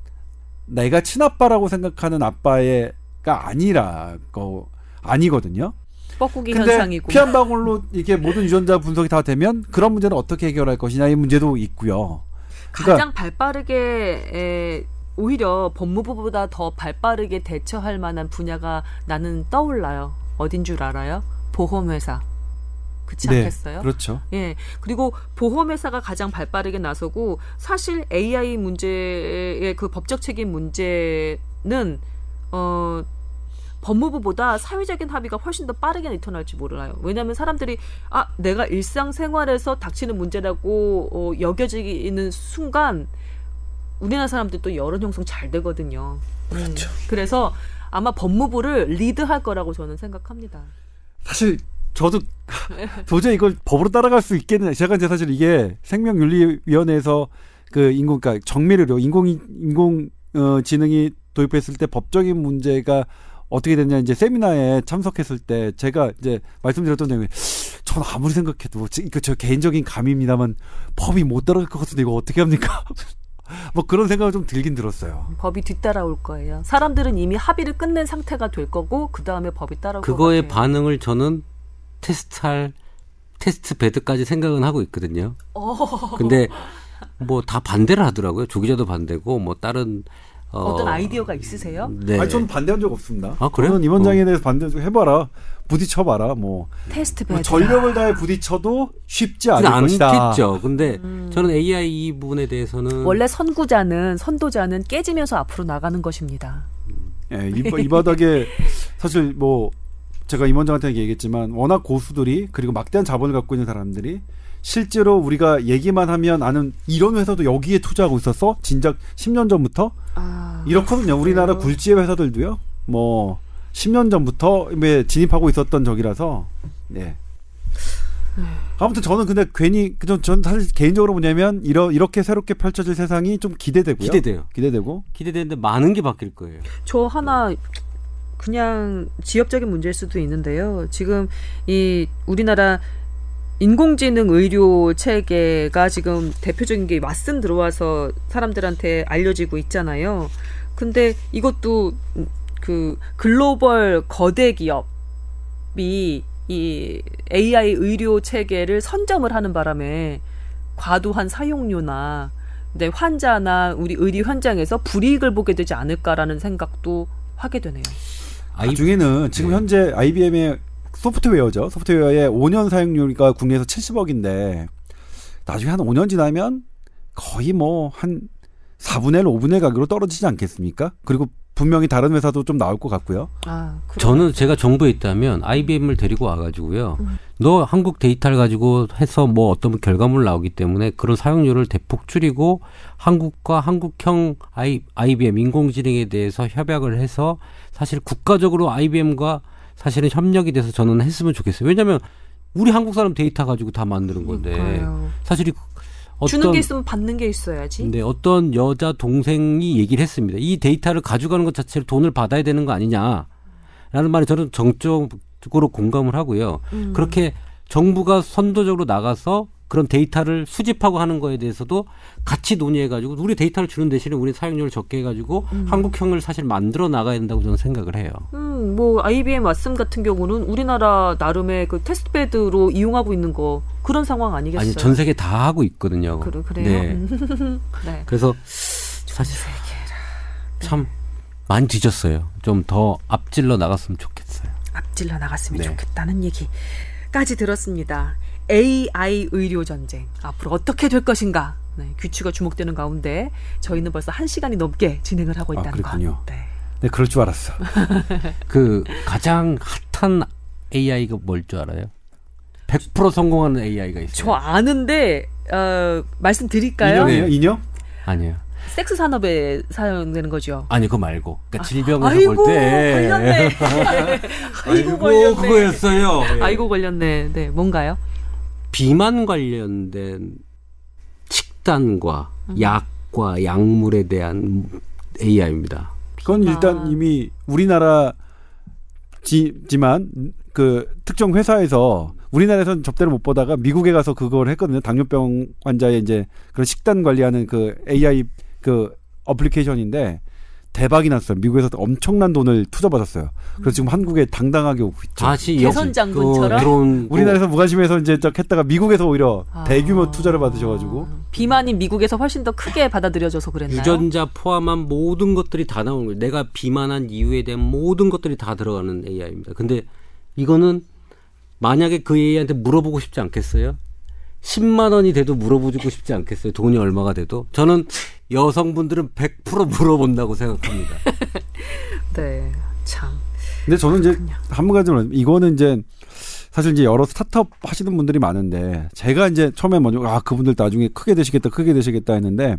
내가 친아빠라고 생각하는 아빠의가 아니라고 아니거든요. 뻐꾸기 근데 현상이고. 피한 방울로 이렇게 모든 유전자 분석이 다 되면 그런 문제는 어떻게 해결할 것이냐 이 문제도 있고요. 그러니까 가장 발빠르게 에, 오히려 법무부보다 더 발빠르게 대처할 만한 분야가 나는 떠올라요. 어딘 줄 알아요? 보험회사. 그렇지 않겠어요? 그렇죠. 예. 그리고 보험회사가 가장 발빠르게 나서고 사실 AI 문제의 그 법적 책임 문제는 어 법무부보다 사회적인 합의가 훨씬 더 빠르게 나타날지 몰라요. 왜냐하면 사람들이 아 내가 일상생활에서 닥치는 문제라고 어, 여겨지는 순간 우리나라 사람들도 여론 형성 잘 되거든요. 그렇죠. 그래서 아마 법무부를 리드할 거라고 저는 생각합니다. 사실 저도 도저히 이걸 법으로 따라갈 수 있겠느냐. 제가 이제 사실 이게 생명윤리위원회에서 그 인공, 그러니까 정밀의료, 인공, 인공, 어, 지능이 도입했을 때 법적인 문제가 어떻게 됐냐 이제 세미나에 참석했을 때 제가 이제 말씀드렸던 내용이 전 아무리 생각해도 이거 저 개인적인 감입니다만 법이 못 따라갈 것 같은데 이거 어떻게 합니까? 뭐 그런 생각을 좀 들긴 들었어요. 법이 뒤따라올 거예요. 사람들은 이미 합의를 끝낸 상태가 될 거고 그 다음에 법이 따라올 그거의 것 같아요. 반응을 저는 테스트할 test bed까지 생각은 하고 있거든요. 어, 근데 뭐 다 반대를 하더라고요. 조기자도 반대고 뭐 다른 어, 어떤 아이디어가 있으세요? 네. 아니 저는 반대한 적 없습니다. 아, 그래요? 저는 임원장에 대해서 반대 좀 해봐라, 부딪혀봐라, 뭐, 테스트 뭐 bed. 전력을 다해 부딪혀도 쉽지 않을 안 것이다. 않겠죠. 근데 저는 AI 이 부분에 대해서는 원래 선구자는 선도자는 깨지면서 앞으로 나가는 것입니다. 예, 이, 바- 이 바닥에 사실 뭐 제가 임원장한테 얘기했지만 워낙 고수들이 그리고 막대한 자본을 갖고 있는 사람들이 실제로 우리가 얘기만 하면 아는 이런 회사도 여기에 투자하고 있었어 진작 10년 전부터 아, 이렇거든요. 우리나라? 굴지의 회사들도요. 뭐 10년 전부터 왜 진입하고 있었던 적이라서 네. 아무튼 저는 근데 괜히 그전 전 사실 개인적으로 뭐냐면 이러, 이렇게 새롭게 펼쳐질 세상이 좀 기대되고요. 기대돼요. 기대되고 기대되는데 많은 게 바뀔 거예요. 저 하나 그냥 지역적인 문제일 수도 있는데요. 지금 이 우리나라 인공지능 의료 체계가 지금 대표적인 게 왓슨 들어와서 사람들한테 알려지고 있잖아요. 근데 이것도 그 글로벌 거대 기업이 이 AI 의료 체계를 선점을 하는 바람에 과도한 사용료나 네, 환자나 우리 의료 현장에서 불이익을 보게 되지 않을까라는 생각도 하게 되네요. 아이, 나중에는 지금 네. 현재 IBM의 소프트웨어죠. 소프트웨어의 5년 사용료가 국내에서 70억인데 나중에 한 5년 지나면 거의 뭐 한 4분의 1, 5분의 1 가격으로 떨어지지 않겠습니까? 그리고 분명히 다른 회사도 좀 나올 것 같고요. 아. 저는 제가 정부에 있다면 IBM을 데리고 와가지고요. 너 한국 데이터를 가지고 해서 뭐 어떤 결과물 나오기 때문에 그런 사용료를 대폭 줄이고 한국과 한국형 I, IBM 인공지능에 대해서 협약을 해서 사실 국가적으로 IBM과 사실은 협력이 돼서 저는 했으면 좋겠어요. 왜냐하면 우리 한국 사람 데이터 가지고 다 만드는 건데 그러니까요. 사실 이 주는 어떤 게 있으면 받는 게 있어야지. 네, 어떤 여자 동생이 얘기를 했습니다. 이 데이터를 가져가는 것 자체를 돈을 받아야 되는 거 아니냐라는 말에 저는 정적으로 공감을 하고요. 음. 그렇게 정부가 선도적으로 나가서 그런 데이터를 수집하고 하는 거에 대해서도 같이 논의해가지고 우리 데이터를 주는 대신에 우리 사용료를 적게 해가지고 한국형을 사실 만들어 나가야 된다고 저는 생각을 해요. 음, 뭐 IBM 왓슨 같은 경우는 우리나라 나름의 그 테스트베드로 이용하고 있는 거 그런 상황 아니겠어요? 아니 전 세계 다 하고 있거든요. 그래, 그래요? 네. 네. 그래서 사실 참 많이 뒤졌어요. 좀 더 앞질러 나갔으면 좋겠어요. 앞질러 나갔으면 네. 좋겠다는 얘기까지 들었습니다. AI 의료 전쟁 앞으로 어떻게 될 것인가? 네, 규칙가 주목되는 가운데 저희는 벌써 한 시간이 넘게 진행을 하고 아, 있다는 것. 그랬군요. 네. 네, 그럴 줄 알았어. 그 가장 핫한 AI가 뭘 줄 알아요? 100% 성공하는 AI가 있어요. 저 아는데 어, 말씀드릴까요? 인형이에요? 인형? 아니요. 섹스 산업에 사용되는 거죠. 아니 그거 말고. 그러니까 질병에서 아이고 볼 때. 걸렸네. 아이고 걸렸네. 그거였어요. 예. 아이고 걸렸네. 네, 뭔가요? 비만 관련된 식단과 음. 약과 약물에 대한 AI입니다. 그건 비만. 일단 이미 우리나라 지 만 그 특정 회사에서 우리나라에서는 접대를 못 보다가 미국에 가서 그걸 했거든요. 당뇨병 환자의 이제 그런 식단 관리하는 그 AI 그 어플리케이션인데 대박이 났어요. 미국에서 엄청난 돈을 투자받았어요. 그래서 지금 한국에 당당하게 오고 있죠. 다시 개선 역- 장군처럼? 그 우리나라에서 무관심해서 이제 저 했다가 미국에서 오히려 아. 대규모 투자를 받으셔가지고 비만이 미국에서 훨씬 더 크게 받아들여져서 그랬나요? 유전자 포함한 모든 것들이 다 나오는 거예요. 내가 비만한 이유에 대한 모든 것들이 다 들어가는 AI입니다. 근데 이거는 만약에 그 AI한테 물어보고 싶지 않겠어요? 10만 원이 돼도 물어보고 싶지 않겠어요? 돈이 얼마가 돼도? 저는 여성분들은 100% 물어본다고 생각합니다. 네, 참. 근데 저는 이제 한 가지는 이거는 이제 사실 이제 여러 스타트업 하시는 분들이 많은데 제가 이제 처음에 먼저 아 그분들 나중에 크게 되시겠다 크게 되시겠다 했는데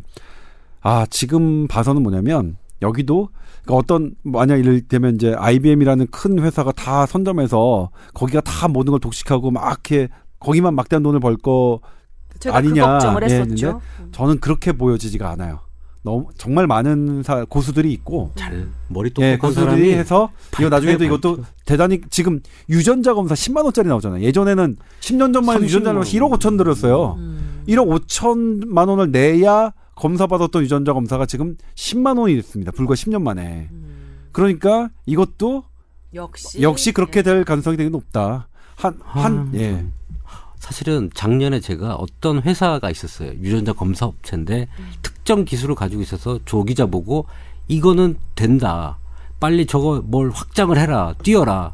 아 지금 봐서는 뭐냐면 여기도 그러니까 어떤 만약 이를 되면 이제 IBM이라는 큰 회사가 다 선점해서 거기가 다 모든 걸 독식하고 막 이렇게 거기만 막대한 돈을 벌 거 아니냐, 그 걱정을 예, 했었죠. 저는 그렇게 보여지지가 않아요. 너무 정말 많은 사, 고수들이 있고 잘 머리 예, 똑똑한 고수들이 사람이 해서 이거 나중에도 이것도 발표. 대단히 지금 유전자 검사 10만 원짜리 나오잖아요. 예전에는 10년 전만 해도 30만 유전자 검사 1억 5천 들었어요. 음. 1억 5천만 원을 내야 검사 받았던 유전자 검사가 지금 10만 원이 됐습니다. 불과 10년 만에. 음. 그러니까 이것도 역시 역시 그렇게 될 가능성이 되게 높다. 한, 한, 아, 예. 사실은 작년에 제가 어떤 회사가 있었어요. 유전자 검사 업체인데 특정 기술을 가지고 있어서 조 기자 보고 이거는 된다. 빨리 저거 뭘 확장을 해라. 뛰어라.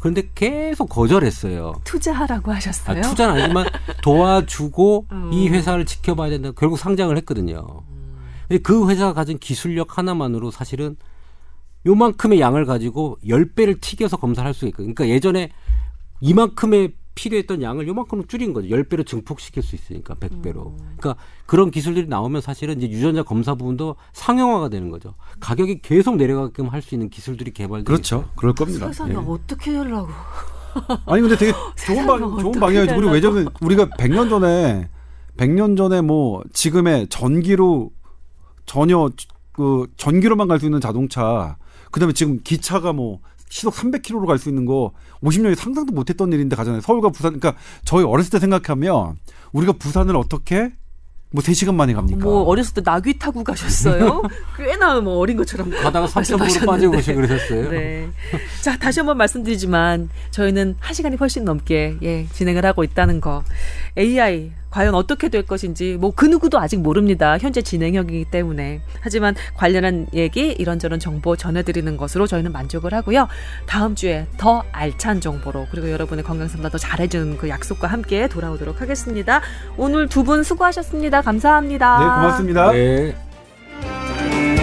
그런데 계속 거절했어요. 투자하라고 하셨어요. 아, 투자는 아니지만 도와주고 음. 이 회사를 지켜봐야 된다. 결국 상장을 했거든요. 근데 그 회사가 가진 기술력 하나만으로 사실은 요만큼의 양을 가지고 10배를 튀겨서 검사를 할 수 있거든요. 그러니까 예전에 이만큼의 필요했던 양을 요만큼 줄인 거죠. 10배로 증폭시킬 수 있으니까 100배로. 그러니까 그런 기술들이 나오면 사실은 이제 유전자 검사 부분도 상용화가 되는 거죠. 가격이 계속 내려가게끔 할 수 있는 기술들이 개발되고 그렇죠. 그럴 겁니다. 세상에 예. 어떻게 되려고? 아니 근데 되게 좋은 방 좋은 방향이죠. 되려고. 왜냐면 우리가 100년 전에 100년 전에 뭐 지금의 전기로 전혀 그 전기로만 갈 수 있는 자동차 그다음에 지금 기차가 뭐 시속 300km로 갈 수 있는 거 50년에 상상도 못했던 일인데 가잖아요. 서울과 부산 그러니까 저희 어렸을 때 생각하면 우리가 부산을 어떻게 뭐 3시간 만에 갑니까? 뭐 어렸을 때 나귀 타고 가셨어요? 꽤나 뭐 어린 것처럼 가다가 3천불로 말씀하셨는데. 빠지고 오시고 그러셨어요. 네. 자, 다시 한번 말씀드리지만 저희는 한 시간이 훨씬 넘게 예, 진행을 하고 있다는 거. AI 과연 어떻게 될 것인지 뭐 그 누구도 아직 모릅니다. 현재 진행형이기 때문에. 하지만 관련한 얘기 이런저런 정보 전해드리는 것으로 저희는 만족을 하고요. 다음 주에 더 알찬 정보로 그리고 여러분의 건강 상담 더 잘해주는 그 약속과 함께 돌아오도록 하겠습니다. 오늘 두 분 수고하셨습니다. 감사합니다. 네, 고맙습니다. 네.